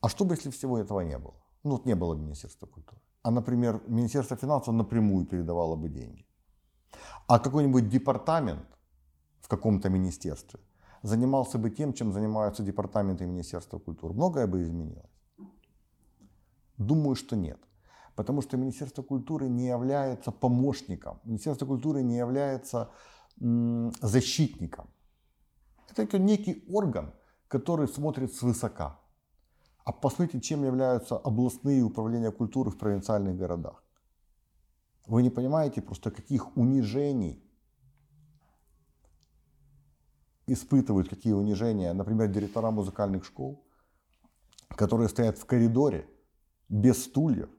А что бы, если всего этого не было? Ну, вот не было Министерства культуры. А, например, Министерство финансов напрямую передавало бы деньги. А какой-нибудь департамент в каком-то министерстве занимался бы тем, чем занимаются департаменты Министерства культуры, многое бы изменилось? Думаю, что нет. Потому что Министерство культуры не является помощником, Министерство культуры не является защитником. Это некий орган, который смотрит свысока. А посмотрите, чем являются областные управления культуры в провинциальных городах. Вы не понимаете просто, каких унижений испытывают, какие унижения, например, директора музыкальных школ, которые стоят в коридоре без стульев,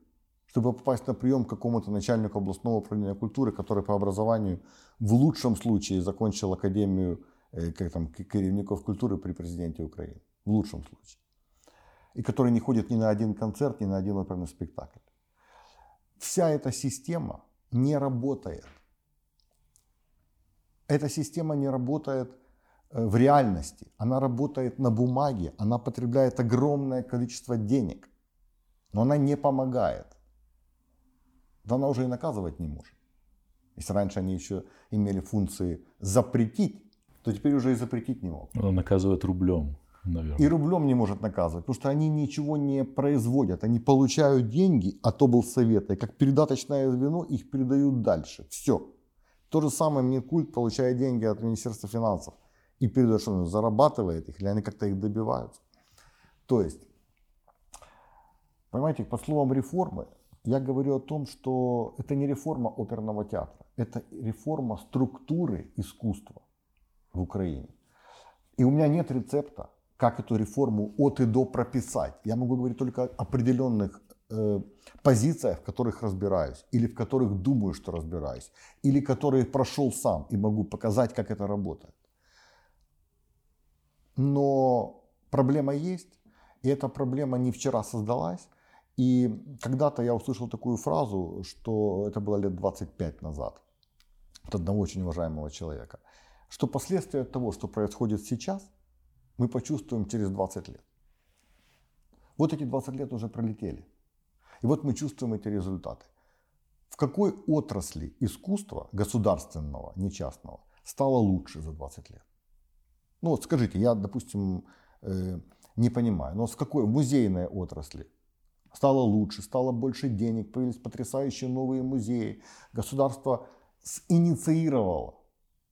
чтобы попасть на прием к какому-то начальнику областного управления культуры, который по образованию в лучшем случае закончил академию э, как там, керівников культуры при президенте Украины. В лучшем случае. И который не ходит ни на один концерт, ни на один оперный спектакль. Вся эта система не работает. Эта система не работает Э, в реальности, она работает на бумаге, она потребляет огромное количество денег, но она не помогает. Да она уже и наказывать не может. Если раньше они еще имели функции запретить, то теперь уже и запретить не могут. Она наказывает рублем, наверное. И рублем не может наказывать, потому что они ничего не производят. Они получают деньги, а то был совет, и как передаточное звено их передают дальше. Все. То же самое Минкульт получает деньги от Министерства финансов и передает, что он зарабатывает их, или они как-то их добиваются. То есть, понимаете, под словом реформы я говорю о том, что это не реформа оперного театра, это реформа структуры искусства в Украине. И у меня нет рецепта, как эту реформу от и до прописать. Я могу говорить только о определенных э, позициях, в которых разбираюсь, или в которых думаю, что разбираюсь, или которые прошел сам и могу показать, как это работает. Но проблема есть, и эта проблема не вчера создалась. И когда-то я услышал такую фразу, что это было лет 25 назад, от одного очень уважаемого человека, что последствия того, что происходит сейчас, мы почувствуем через 20 лет. Вот эти 20 лет уже пролетели. И вот мы чувствуем эти результаты. В какой отрасли искусства, государственного, не частного, стало лучше за 20 лет? Ну вот скажите, я, допустим, э, не понимаю, но с какой музейной отрасли стало лучше, стало больше денег, появились потрясающие новые музеи. Государство инициировало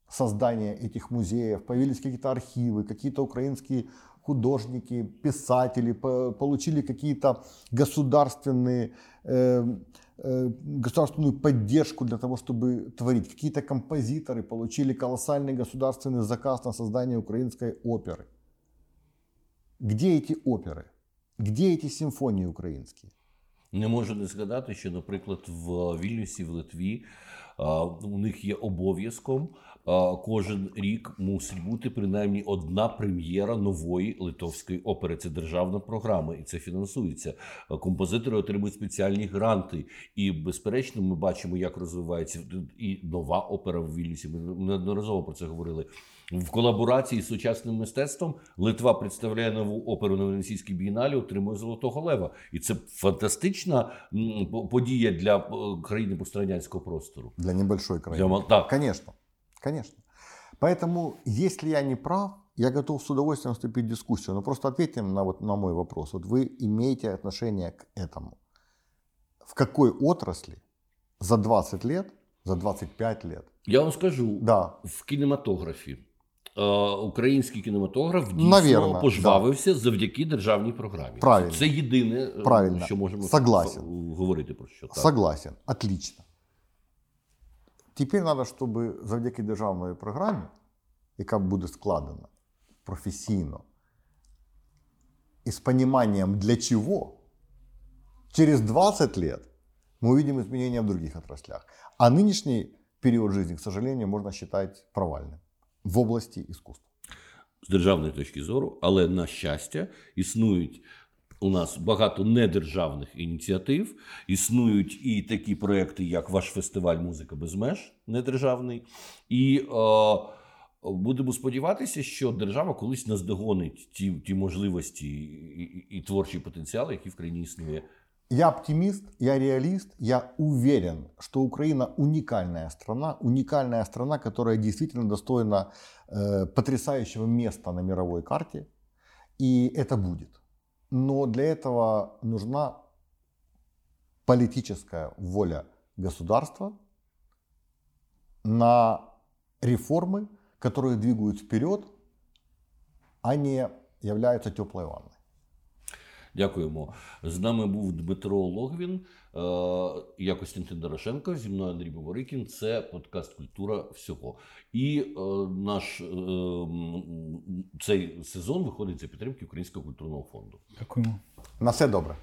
создание этих музеев, появились какие-то архивы, какие-то украинские художники, писатели получили какие-то государственные, э, э, государственную поддержку для того, чтобы творить. Какие-то композиторы получили колоссальный государственный заказ на создание украинской оперы. Где эти оперы? Где эти симфонії українські? Не можу не згадати, що, наприклад, в Вільнюсі, в Литві у них є обов'язком. Кожен рік мусить бути принаймні одна прем'єра нової литовської опери. Це державна програма, і це фінансується. Композитори отримують спеціальні гранти. І, безперечно, ми бачимо, як розвивається і нова опера в Вільнюсі. Ми неодноразово про це говорили. В колаборації з сучасним мистецтвом Литва представляє нову оперу на Венеційській бієналі, отримує Золотого Лева. І це фантастична подія для е, країни пострадянського простору. Для небольшой країни. Для... Так. Конечно. Конечно. Поэтому, если я не прав, я готов с удовольствием вступить в дискуссию. Но просто ответьте на, вот, на мой вопрос. Вот вы имеете отношение к этому. В какой отрасли за 20 лет, за 25 лет? Я вам скажу, да. в кінематографі. Український кінематограф дійсно Наверно, пожвавився да. завдяки державній програмі. Правильно. Це єдине, Правильно. що можемо Согласен. говорити про що. Так. Согласен. Отлично. Тепер треба, щоб завдяки державної програмі, яка буде складена професійно і з розумінням для чого, через 20 лет мы увидим изменения в других отраслях. А нынешний период жизни, к сожалению, можно считать провальным в області іскусства. З державної точки зору, але на щастя, існують у нас багато недержавних ініціатив. Існують і такі проекти, як ваш фестиваль Музика без меж недержавний. І е, будемо сподіватися, що держава колись наздогонить ті ті можливості і, і, і творчий потенціал, який в країні існує. Я оптимист, я реалист, я уверен, что Украина уникальная страна, уникальная страна, которая действительно достойна э, потрясающего места на мировой карте, и это будет. Но для этого нужна политическая воля государства на реформы, которые двигают вперед, а не являются теплой ванной. Дякуємо. З нами був Дмитро Логвін. Е, я Костянтин Дорошенко, зі мною Андрій Боворикін. Це подкаст Культура всього. І е, наш е, цей сезон виходить за підтримки Українського культурного фонду. Дякуємо. На все добре.